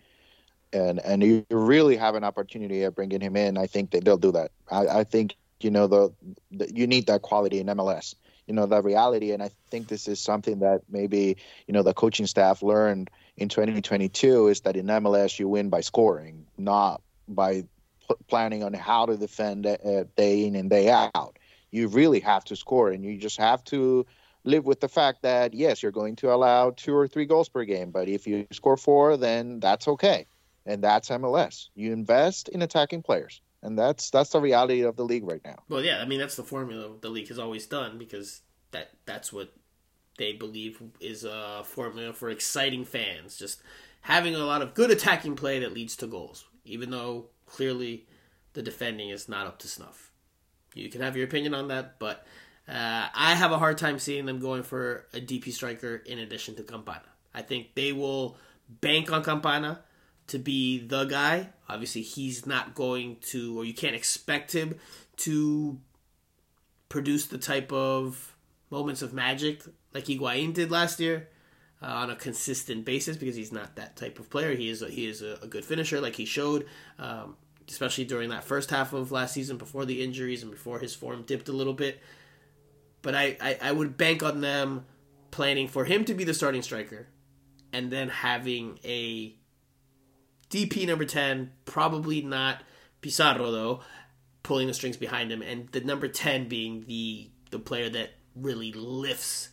C: and and you really have an opportunity of bringing him in, I think that they'll do that. I, I think you know the, the, you need that quality in MLS. You know that reality, and I think this is something that maybe you know the coaching staff learned in 2022 is that in MLS you win by scoring, not by p- planning on how to defend uh, day in and day out. You really have to score, and you just have to live with the fact that yes, you're going to allow two or three goals per game, but if you score four, then that's okay, and that's MLS. You invest in attacking players and that's that's the reality of the league right now.
A: Well, yeah, I mean that's the formula the league has always done because that that's what they believe is a formula for exciting fans. Just having a lot of good attacking play that leads to goals, even though clearly the defending is not up to snuff. You can have your opinion on that, but uh, I have a hard time seeing them going for a DP striker in addition to Campana. I think they will bank on Campana to be the guy. Obviously, he's not going to, or you can't expect him to produce the type of moments of magic like Higuain did last year uh, on a consistent basis because he's not that type of player. He is a, he is a, a good finisher, like he showed, um, especially during that first half of last season before the injuries and before his form dipped a little bit. But I, I, I would bank on them planning for him to be the starting striker and then having a DP number 10, probably not Pizarro though, pulling the strings behind him, and the number 10 being the the player that really lifts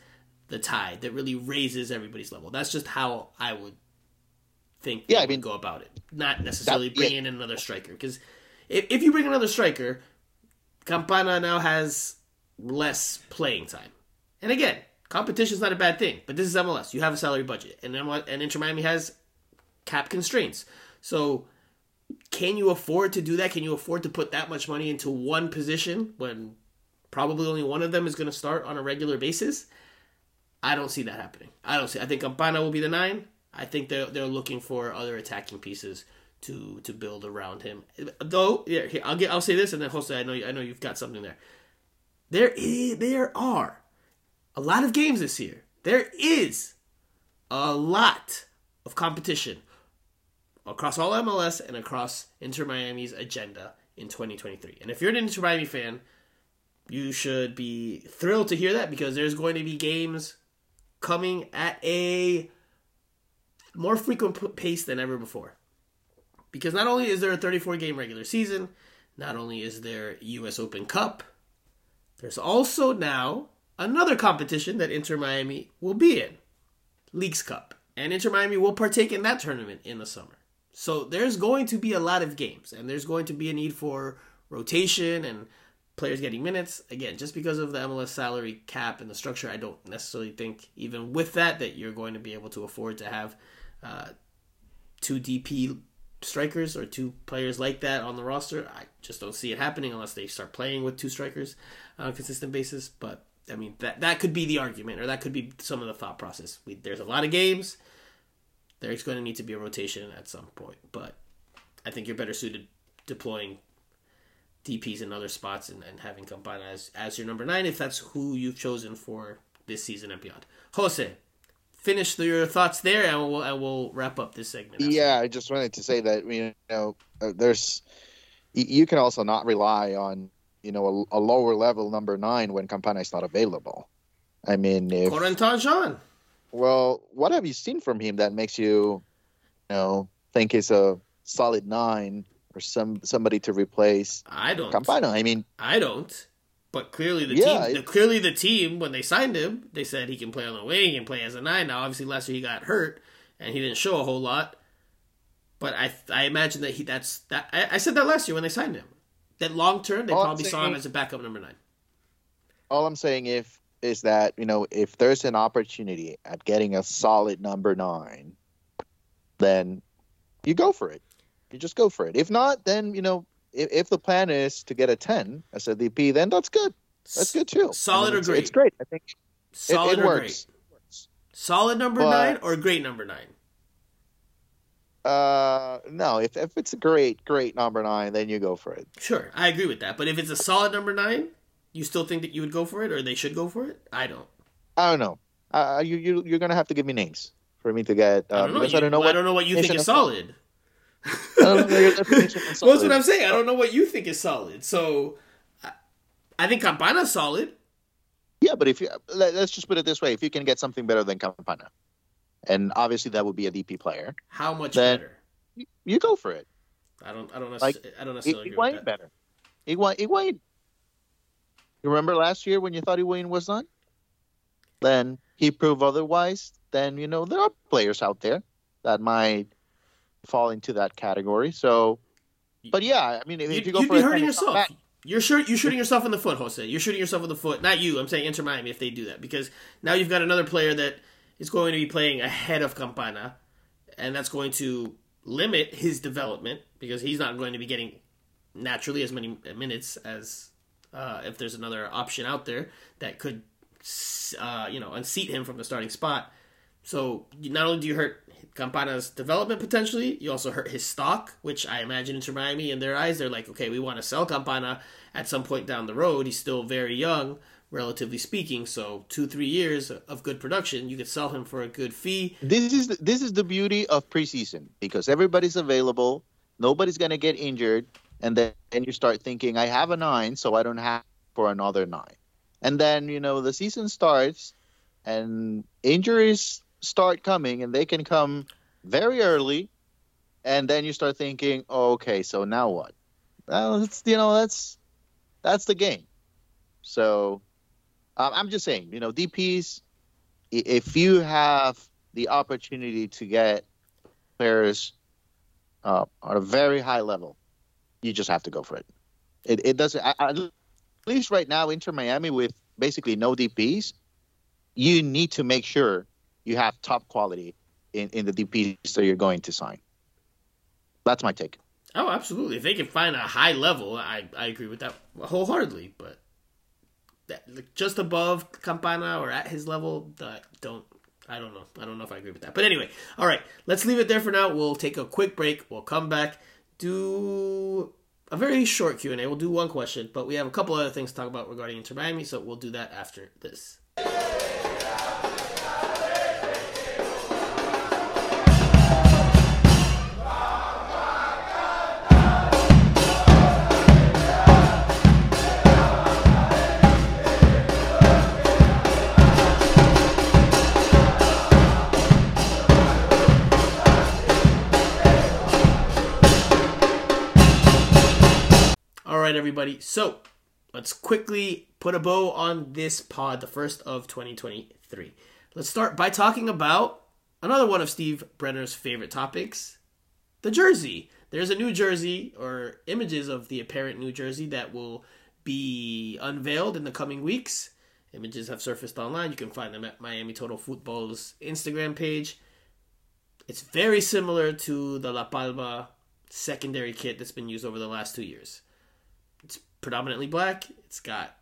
A: the tide, that really raises everybody's level. That's just how I would think
C: Yeah, I mean-
A: go about it. Not necessarily
C: That- yeah.
A: in another striker. Because if, if you bring another striker, Campana now has less playing time. And again, competition's not a bad thing, but this is MLS. You have a salary budget, and then? And Inter Miami has cap constraints. So, can you afford to do that? Can you afford to put that much money into one position when probably only one of them is going to start on a regular basis? I don't see that happening. I don't see. I think Campana will be the nine. I think they're they're looking for other attacking pieces to to build around him. Though, yeah, I'll get I'll say this, and then Jose, I know I know you've got something there. There is, there are a lot of games this year. There is a lot of competition across all MLS and across Inter Miami's agenda in 2023. And if you're an Inter Miami fan, you should be thrilled to hear that because there's going to be games coming at a more frequent pace than ever before. Because not only is there a 34 game regular season, not only is there US Open Cup, there's also now another competition that Inter Miami will be in Leagues Cup. And Inter Miami will partake in that tournament in the summer. So there's going to be a lot of games, and there's going to be a need for rotation and players getting minutes. Again, just because of the MLS salary cap and the structure, I don't necessarily think, even with that, that you're going to be able to afford to have uh, two DP strikers or two players like that on the roster. I just don't see it happening unless they start playing with two strikers on a consistent basis. But I mean, that that could be the argument, or that could be some of the thought process. We, there's a lot of games. There's going to need to be a rotation at some point, but I think you're better suited deploying DPs in other spots and, and having Campana as, as your number nine if that's who you've chosen for this season and beyond. Jose, finish your thoughts there, and we'll and we'll wrap up this segment. after
C: Yeah, I just wanted to say that you know uh, there's you can also not rely on you know a, a lower level number nine when Campana is not available. I mean, if
A: Corentin Jean.
C: Well, what have you seen from him that makes you, you know, think he's a solid nine or some somebody to replace
A: I don't.
C: Campana? I mean,
A: I don't. But clearly the
C: Yeah,
A: team, the,
C: it-
A: clearly the team when they signed him, they said he can play on the wing, he can play as a nine. Now, obviously, last year he got hurt and he didn't show a whole lot. But I, I imagine that he that's that. I, I said that last year when they signed him. That long term, they
C: All
A: probably saw him as a backup number nine.
C: all I'm saying if is that you know if there's an opportunity at getting a solid number nine, then you go for it. You just go for it. If not, then you know if, if the plan is to get a ten as a DP, then that's good. That's good too.
A: Solid
C: I mean,
A: or great?
C: It's great. I think
A: Solid
C: it
A: or
C: works.
A: great? Solid number
C: But-
A: nine or great number nine?
C: Uh, no, if if it's a great great number nine, then you go for it.
A: Sure, I agree with that. But if it's a solid number nine, you still think that you would go for it, or they should go for it? I don't.
C: I don't know. Uh, you you you're gonna have to give me names for me to get. Uh,
A: I don't know. You-
C: I don't know
A: I
C: what.
A: don't know what you think is solid.
C: I don't know your definition of (laughs)
A: Well, that's what I'm saying. I don't know what you think is solid. So, I- I think Campana's solid.
C: Yeah, but if you let, let's just put it this way: if you can get something better than Campana, and obviously that would be a DP player,
A: How much better?
C: you, you go for it.
A: I don't. I don't.
C: Like,
A: I don't necessarily agree
C: Higuain
A: with that.
C: better. Higuain. You remember last year when you thought Higuain was done? Then he proved otherwise. Then you know there are players out there that might fall into that category. So, but yeah, I mean, if,
A: You'd,
C: if you go
A: you'd
C: for
A: be hurting
C: ten, it's not
A: yourself.
C: bad.
A: You're sure you're shooting yourself in the foot, Jose. You're shooting yourself in the foot. Not you. I'm saying Inter Miami if they do that because now you've got another player that is going to be playing ahead of Campana, and that's going to limit his development because he's not going to be getting naturally as many minutes as uh, if there's another option out there that could, uh, you know, unseat him from the starting spot. So not only do you hurt Campana's development potentially. You also hurt his stock, which I imagine Inter Miami in their eyes, they're like, okay, we want to sell Campana at some point down the road. He's still very young, relatively speaking. So two, three years of good production, you could sell him for a good fee.
C: This is the, this is the beauty of preseason because everybody's available, nobody's gonna get injured, and then and you start thinking, I have a nine, so I don't have for another nine, and then you know the season starts, and injuries start coming, and they can come very early, and then you start thinking, oh, okay, so now what? Well, it's you know that's that's the game. So um, I'm just saying, you know, DPS, if you have the opportunity to get players uh, at a very high level, you just have to go for it. It, it doesn't, at least right now, Inter Miami with basically no DPs, you need to make sure you have top quality in, in the DPs that you're going to sign. That's my take.
A: Oh, absolutely. If they can find a high level, I, I agree with that wholeheartedly. But that, just above Campana or at his level, I don't I don't know. I don't know if I agree with that. But anyway, all right, let's leave it there for now. We'll take a quick break. We'll come back, do a very short Q and A. We'll do one question, but we have a couple other things to talk about regarding Inter Miami, so we'll do that after this. Right, everybody. So let's quickly put a bow on this pod, the first of 2023. Let's start by talking about another one of Steve Brenner's favorite topics the jersey. There's a new jersey or images of the apparent new jersey that will be unveiled in the coming weeks. Images have surfaced online. You can find them at Miami Total Football's Instagram page. It's very similar to the La Palma secondary kit that's been used over the last two years predominantly black. It's got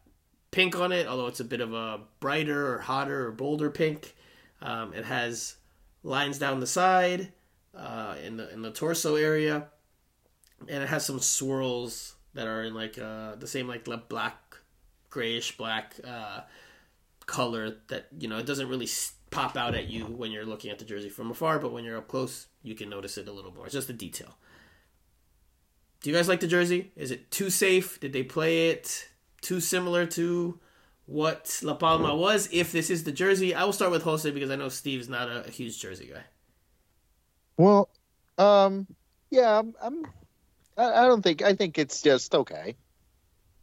A: pink on it, although it's a bit of a brighter or hotter or bolder pink. Um, it has lines down the side uh, in the in the torso area, and it has some swirls that are in like uh, the same like black, grayish black uh, color. That you know it doesn't really pop out at you when you're looking at the jersey from afar, but when you're up close, you can notice it a little more. It's just a detail. Do you guys like the jersey? Is it too safe? Did they play it too similar to what La Palma was? If this is the jersey, I will start with Jose because I know Steve's not a, a huge jersey guy.
C: Well, um, yeah, I'm. I'm I, I don't think. I think it's just okay.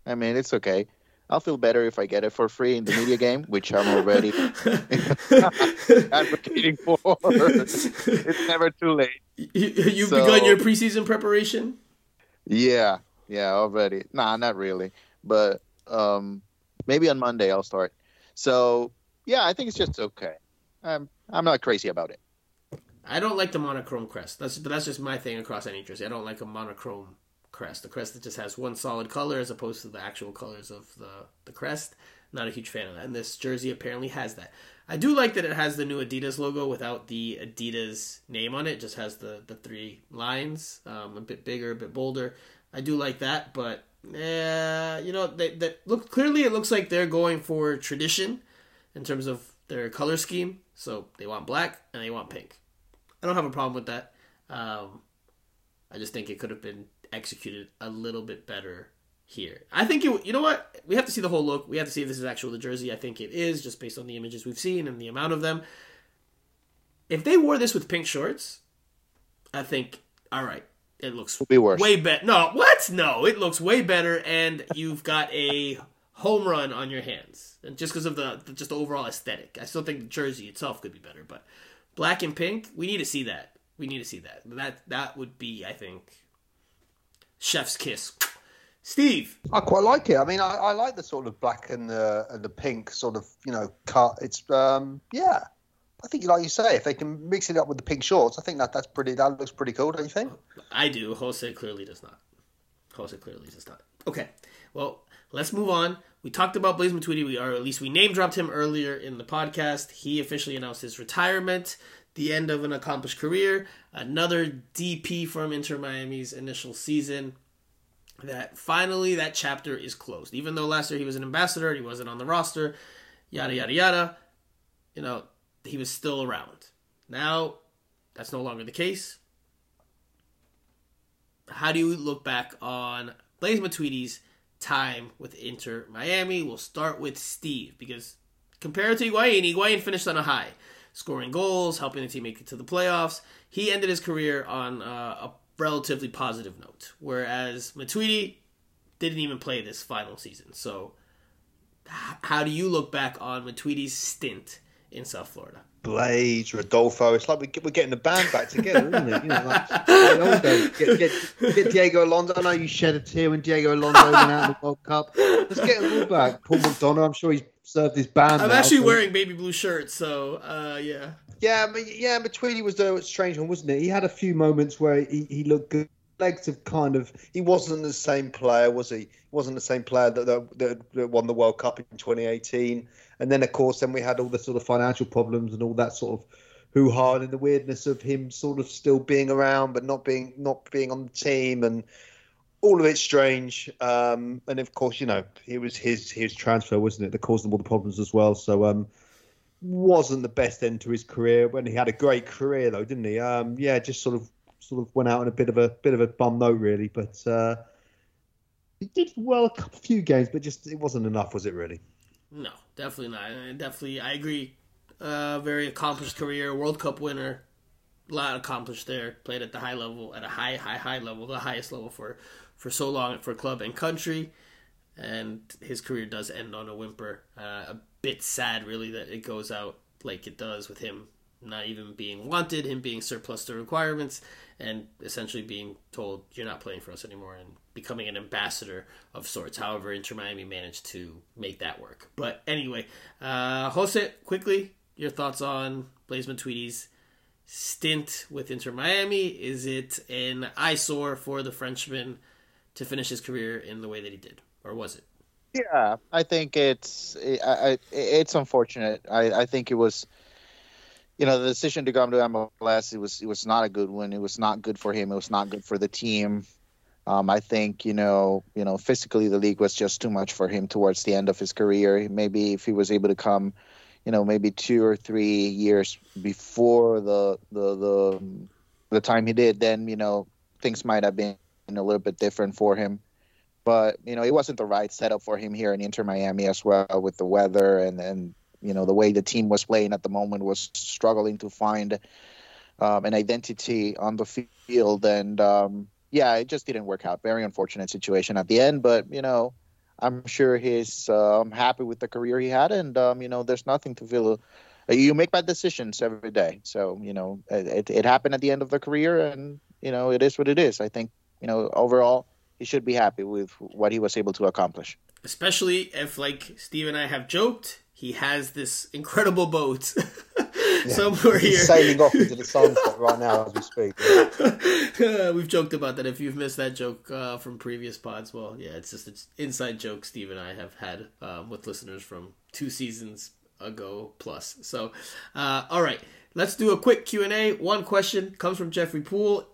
C: I mean, it's okay. I'll feel better if I get it for free in the media game, which I'm already (laughs) advocating for. it's never too late.
A: You, have so, begun your preseason preparation.
C: Yeah, yeah, already. Nah, not really. But um, maybe on Monday I'll start. So yeah, I think it's just okay. I'm I'm not crazy about it.
A: I don't like the monochrome crest. That's that's just my thing across any jersey. I don't like a monochrome crest. The crest that just has one solid color as opposed to the actual colors of the the crest. Not a huge fan of that. And this jersey apparently has that. I do like that it has the new Adidas logo without the Adidas name on it. it just has the the three lines, um, a bit bigger, a bit bolder. I do like that, but uh, you know, they, they look clearly. It looks like they're going for tradition in terms of their color scheme. So they want black and they want pink. I don't have a problem with that. Um, I just think it could have been executed a little bit better here. I think it. You know what? We have to see the whole look. We have to see if this is actual the jersey. I think it is, just based on the images we've seen and the amount of them. If they wore this with pink shorts, I think all right. It looks
C: be worse.
A: way better. No, what? No, it looks way better, and you've got a home run on your hands, and just because of the, the just the overall aesthetic. I still think the jersey itself could be better, but black and pink, we need to see that. We need to see that. That that would be, I think, chef's kiss. Steve.
B: I quite like it. I mean, I, I like the sort of black and the and the pink sort of you know cut. It's um yeah. I think, like you say, if they can mix it up with the pink shorts, I think that that's pretty. That looks pretty cool, don't you think?
A: I do. Jose clearly does not. Jose clearly does not. Okay, well, let's move on. We talked about Blaise Matuidi, we are at least we name dropped him earlier in the podcast. He officially announced his retirement the end of an accomplished career, another DP from Inter Miami's initial season. That finally that chapter is closed. Even though last year he was an ambassador, he wasn't on the roster, yada yada yada. You know, he was still around. Now that's no longer the case. How do you look back on Blaise Matuidi's time with Inter Miami? We'll start with Steve because compared to Higuain, Higuain finished on a high scoring goals, helping the team make it to the playoffs. He ended his career on uh, a relatively positive note, whereas Matuidi didn't even play this final season. So, how do you look back on Matuidi's stint in South Florida?
B: Blaise, Rodolfo. It's like we're getting the band back together, isn't it? You know, like, (laughs) get, get, get, Diego Alonso. I know you shed a tear when Diego Alonso went out in the World Cup. Let's get them all back. Paul McDonough, I'm sure he's served his band.
A: I'm
B: now,
A: actually
B: so.
A: wearing baby blue shirts, so uh, yeah.
B: Yeah, but yeah, Between he was a strange one, wasn't it? He had a few moments where he, he looked good. Legs have kind of. He wasn't the same player, was he? He wasn't the same player that, that, that won the World Cup in 2018. And then, of course, then we had all the sort of financial problems and all that sort of hoo ha and the weirdness of him sort of still being around but not being not being on the team and all of it's strange. Um, and of course, you know, it was his his transfer, wasn't it, that caused him all the problems as well. So um, wasn't the best end to his career. When he had a great career though, didn't he? Um, yeah, just sort of sort of went out on a bit of a bit of a bum note really, but uh, he did well a couple, few games, but just it wasn't enough, was it really?
A: No, definitely not. definitely, I agree. Uh, very accomplished career, World Cup winner, a lot accomplished there. Played at the high level, at a high, high, high level, the highest level for for so long for club and country. And his career does end on a whimper. Uh, a bit sad, really, that it goes out like it does with him not even being wanted, him being surplus to requirements, and essentially being told you're not playing for us anymore and becoming an ambassador of sorts. However, Inter Miami managed to make that work. But anyway, uh, Jose, quickly, your thoughts on Blaise Matuidi's stint with Inter Miami? Is it an eyesore for the Frenchman to finish his career in the way that he did, or was it?
C: Yeah, I think it's I, it's unfortunate. I, I think it was, you know, the decision to come to MLS. It was it was not a good one. It was not good for him. It was not good for the team. Um, I think you know you know physically the league was just too much for him towards the end of his career. Maybe if he was able to come, you know, maybe two or three years before the the the the time he did, then you know things might have been a little bit different for him but you know it wasn't the right setup for him here in Inter Miami as well with the weather and and you know the way the team was playing at the moment was struggling to find um, an identity on the field. And um, yeah it just didn't work out. Very unfortunate situation at the end but you know I'm sure he's um, happy with the career he had. And um, you know there's nothing to feel uh, you make bad decisions every day. So you know it, it happened at the end of the career and you know it is what it is. I think you know overall he should be happy with what he was able to accomplish.
A: Especially if, like Steve and I have joked, he has this incredible boat (laughs) yeah. somewhere
B: He's
A: here.
B: sailing off into the sunset right now as we speak.
A: Yeah. (laughs) We've joked about that. If you've missed that joke uh, from previous pods, well, yeah, it's just an inside joke Steve and I have had um, with listeners from two seasons ago plus. So, uh, all right, let's do a quick Q and A. One question comes from Jeffrey Poole.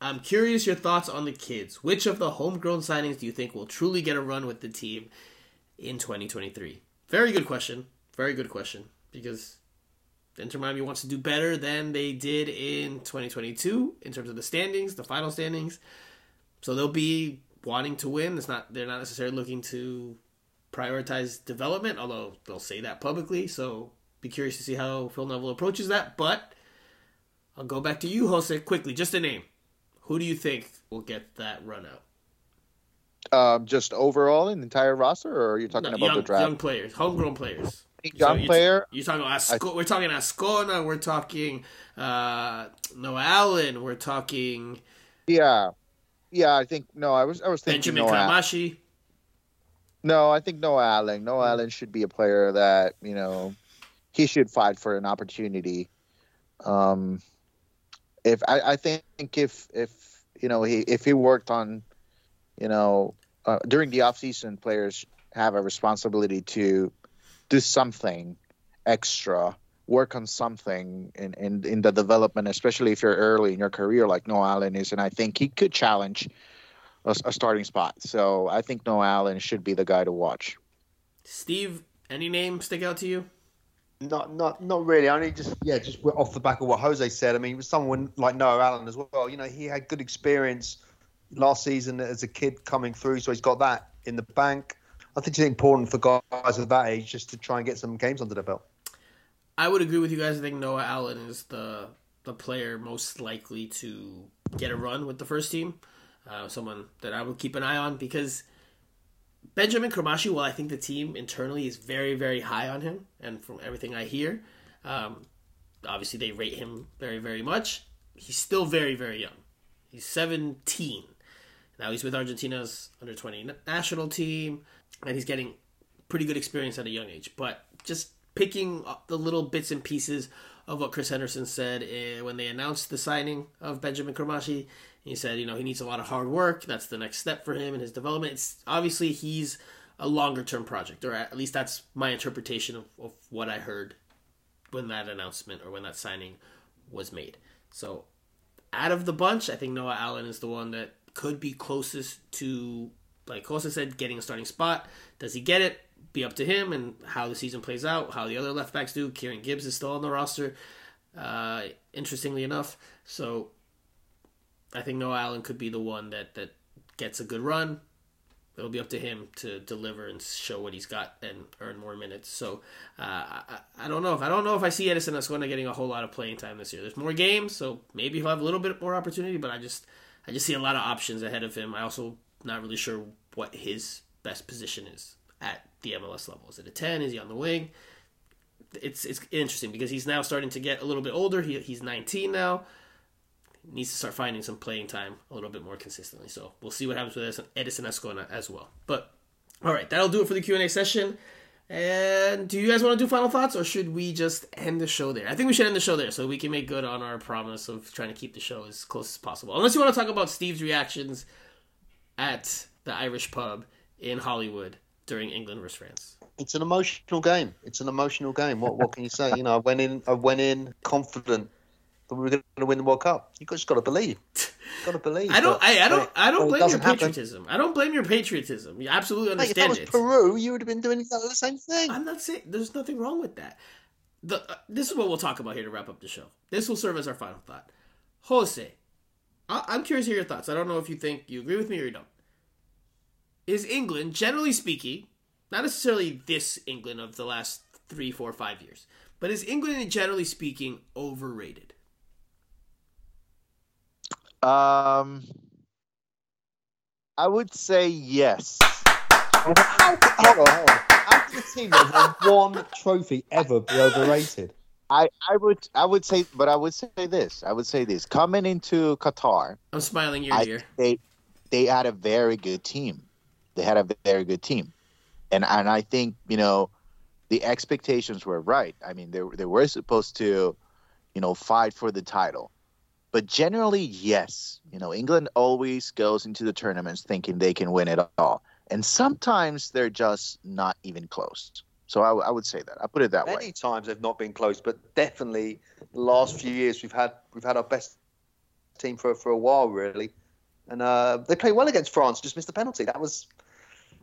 A: I'm curious your thoughts on the kids. Which of the homegrown signings do you think will truly get a run with the team in 2023? Very good question. Very good question. Because Inter Miami wants to do better than they did in 2022 in terms of the standings, the final standings. So they'll be wanting to win. It's not they're not necessarily looking to prioritize development, although they'll say that publicly. So be curious to see how Phil Neville approaches that. But I'll go back to you, Jose, quickly. Just a name. Who do you think will get that run out?
C: Um, just overall in the entire roster, or are you talking
A: No,
C: about
A: young,
C: the draft?
A: young players, homegrown players.
C: Young
A: you-
C: player?
A: You're talking Asco- we're talking Azcona. We're talking uh, Noah Allen. We're talking
C: Yeah, yeah. I think no. I was I was thinking
A: Benjamin
C: Noah.
A: Cremaschi.
C: No, I think Noah Allen. Noah Allen should be a player that you know he should fight for an opportunity. Um, if I, I think if if you know he if he worked on, you know, uh, during the off season, players have a responsibility to do something extra work on something in, in, in the development, especially if you're early in your career like Noah Allen is. And I think he could challenge a, a starting spot. So I think Noah Allen should be the guy to watch.
A: Steve, any name stick out to you?
B: Not, not, not really. I only just, yeah, just off the back of what Jose said. I mean, with someone like Noah Allen as well. You know, he had good experience last season as a kid coming through, so he's got that in the bank. I think it's important for guys of that age just to try and get some games under their belt.
A: I would agree with you guys. I think Noah Allen is the the player most likely to get a run with the first team. Uh, someone that I would keep an eye on because Benjamin Cremaschi, while I think the team internally is very, very high on him, and from everything I hear, um, obviously they rate him very, very much. He's still very, very young. He's 17. Now he's with Argentina's under 20 national team, and he's getting pretty good experience at a young age. But just picking the little bits and pieces of what Chris Henderson said eh, when they announced the signing of Benjamin Cremaschi. He said, you know, he needs a lot of hard work. That's the next step for him in his development. It's obviously he's a longer term project, or at least that's my interpretation of, of what I heard when that announcement or when that signing was made. So, out of the bunch, I think Noah Allen is the one that could be closest to, like Kosa said, getting a starting spot. Does he get it? Be up to him and how the season plays out, how the other left backs do. Kieran Gibbs is still on the roster, uh, interestingly enough. So I think Noah Allen could be the one that, that gets a good run. It'll be up to him to deliver and show what he's got and earn more minutes. So uh, I, I don't know if I don't know if I see Edison Azcona getting a whole lot of playing time this year. There's more games, so maybe he'll have a little bit more opportunity. But I just I just see a lot of options ahead of him. I also not really sure what his best position is at the MLS level. Is it a ten? Is he on the wing? It's it's interesting because he's now starting to get a little bit older. He, he's 19 now needs to start finding some playing time a little bit more consistently. So we'll see what happens with Edison Azcona as well. But all right, that'll do it for the Q and A session. And do you guys want to do final thoughts, or should we just end the show there? I think we should end the show there so we can make good on our promise of trying to keep the show as close as possible. Unless you want to talk about Steve's reactions at the Irish pub in Hollywood during England versus France.
B: It's an emotional game. It's an emotional game. What what can you say? You know, I went in. I went in confident that we were going to win the World Cup. You just got to believe. Got to believe. (laughs)
A: I don't. I, I don't. I don't blame your patriotism. Happen. I don't blame your patriotism. You absolutely understand
B: hey, if that was it. Peru, you would have been doing exactly the same thing.
A: I'm not saying there's nothing wrong with that. The uh, this is what we'll talk about here to wrap up the show. This will serve as our final thought. Jose, I, I'm curious to hear your thoughts. I don't know if you think you agree with me or you don't. Is England, generally speaking, not necessarily this England of the last three, four, five years, but is England, generally speaking, overrated?
C: Um, I would say yes.
B: How, hold on, hold on. How can a team that won one trophy ever be overrated?
C: I, I would I would say, but I would say this. I would say this. Coming into Qatar,
A: I'm smiling ear to ear.
C: They they had a very good team. They had a very good team, and and I think you know the expectations were right. I mean, they they were supposed to, you know, fight for the title. But generally, yes. You know, England always goes into the tournaments thinking they can win it all. And sometimes they're just not even close. So I, I would say that. I put it that
B: Many
C: way.
B: Many times they've not been close, but definitely the last few years we've had we've had our best team for for a while, really. And uh, they played well against France, just missed the penalty. That was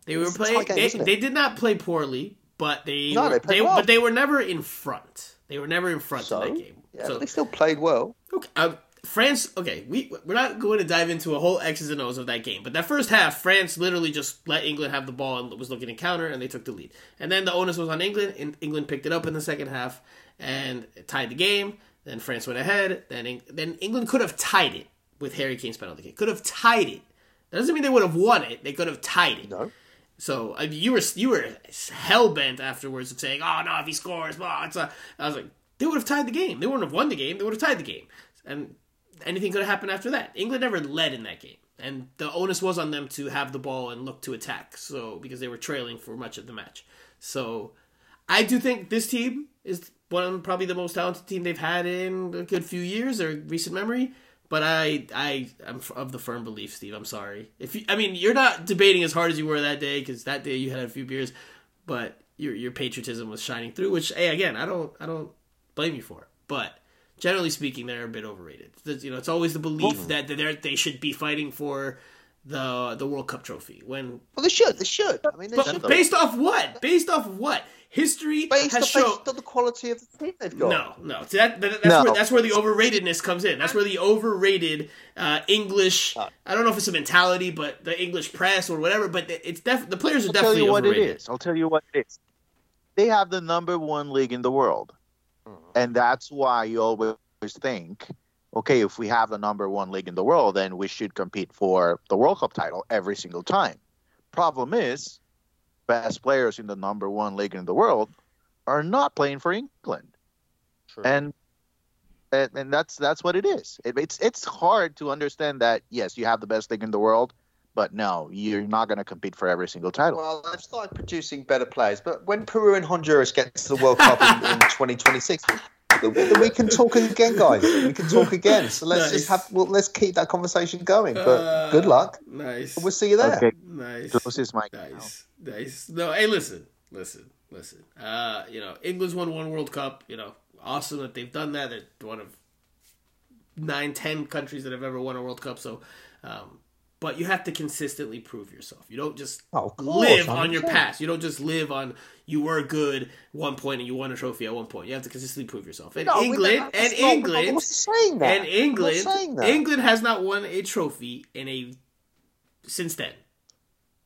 A: they were playing. Game, they, they, did not play poorly, but they no, were, they, they well. but they were never in front. They were never in front so, in that game.
B: Yeah, so, they still played well.
A: Okay, uh, France, okay, we we're not going to dive into a whole X's and O's of that game, but that first half, France literally just let England have the ball and was looking to counter, and they took the lead. And then the onus was on England, and England picked it up in the second half and tied the game. Then France went ahead. Then then England could have tied it with Harry Kane's penalty kick. Could have tied it. That doesn't mean they would have won it. They could have tied it.
B: No.
A: So I mean, you were you were hell bent afterwards of saying, "Oh no, if he scores, well, it's a." I was like, they would have tied the game. They wouldn't have won the game. They would have tied the game. And anything could have happened after that. England never led in that game, and the onus was on them to have the ball and look to attack. So because they were trailing for much of the match, so I do think this team is one probably the most talented team they've had in a good few years or recent memory. But I I am of the firm belief, Steve. I'm sorry if you, I mean you're not debating as hard as you were that day because that day you had a few beers, but your your patriotism was shining through. Which hey again I don't I don't blame you for it. But generally speaking, they're a bit overrated. You know, it's always the belief that they they should be fighting for the the World Cup trophy when
B: Well, they should. They should. I mean, they
A: but
B: should.
A: based off what? Based off what? History
B: based,
A: has shown.
B: based on the quality of the team they've got.
A: No, no. See, that, that- that's
C: No.
A: where that's where the overratedness comes in. That's where the overrated uh, English. I don't know if it's a mentality, but the English press or whatever. But it's def- the players are
C: I'll tell
A: definitely
C: you what
A: overrated.
C: it is. I'll tell you what it is. They have the number one league in the world, Mm-hmm. and that's why you always think, okay, if we have the number one league in the world, then we should compete for the World Cup title every single time. Problem is, best players in the number one league in the world are not playing for England,
B: True.
C: and and, and that's that's what it is. It, it's it's hard to understand that yes, you have the best league in the world, but no, you're not going to compete for every single title.
B: Well, they've started producing better players, but when Peru and Honduras get to the World Cup in, in (laughs) 2026, then then we can talk again, guys. We can talk again. So let's
A: Nice.
B: just have, well, let's keep that conversation going. But
A: Uh,
B: good luck.
A: Nice.
B: We'll see you there.
C: Okay.
A: Nice.
C: Close his mic now.
A: Nice. Nice. No, hey, listen, listen, listen. Uh, you know, England's won one World Cup. You know, awesome that they've done that. They're one of nine, ten countries that have ever won a World Cup. So, um, but you have to consistently prove yourself. You don't just
B: Oh, course,
A: live on your past. You don't just live on you were good one point and you won a trophy at one point. You have to consistently prove yourself. And
B: No,
A: England, and
B: not-
A: England,
B: saying that.
A: and England,
B: I'm not saying that.
A: England has not won a trophy in a since then.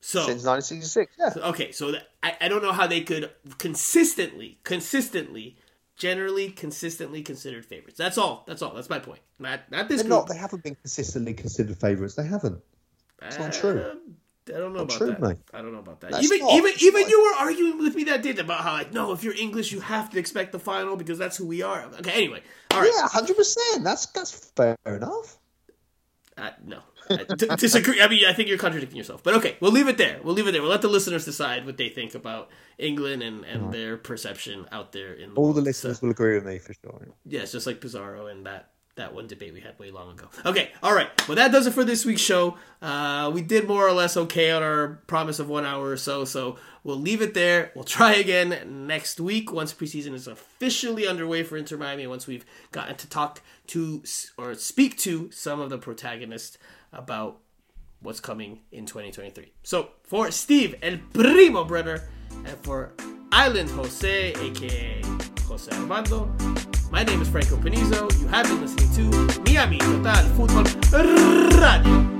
A: So
B: Since 1966, yeah.
A: okay, so that, I, I don't know how they could consistently, consistently, generally, consistently considered favorites. That's all. That's all. That's my point. Not not this
B: not. They haven't been consistently considered favourites. They haven't. It's not true.
A: Uh, I don't know about
B: true,
A: that.
B: mate.
A: I don't know about that.
B: That's
A: even
B: not-
A: even even you were arguing with me that day about how like no, if you're English, you have to expect the final because that's who we are. Okay, anyway, all right.
B: Yeah, hundred percent. That's that's fair enough.
A: Uh, no. I d- disagree. I mean, I think you're contradicting yourself. But okay, we'll leave it there. We'll leave it there. We'll let the listeners decide what they think about England and, and their perception out there in the
B: All the listeners
A: So,
B: will agree with me for sure.
A: yeah, just like Pizarro and that that one debate we had way long ago. Okay, all right. Well, that does it for this week's show. Uh, we did more or less okay on our promise of one hour or so. So we'll leave it there. We'll try again next week once preseason is officially underway for Inter Miami. Once we've gotten to talk to or speak to some of the protagonists about what's coming in 2023. So for Steve El Primo Brenner and for Island Jose, aka Jose Armando, my name is Franco Panizo. You have been listening to Miami Total Football Radio.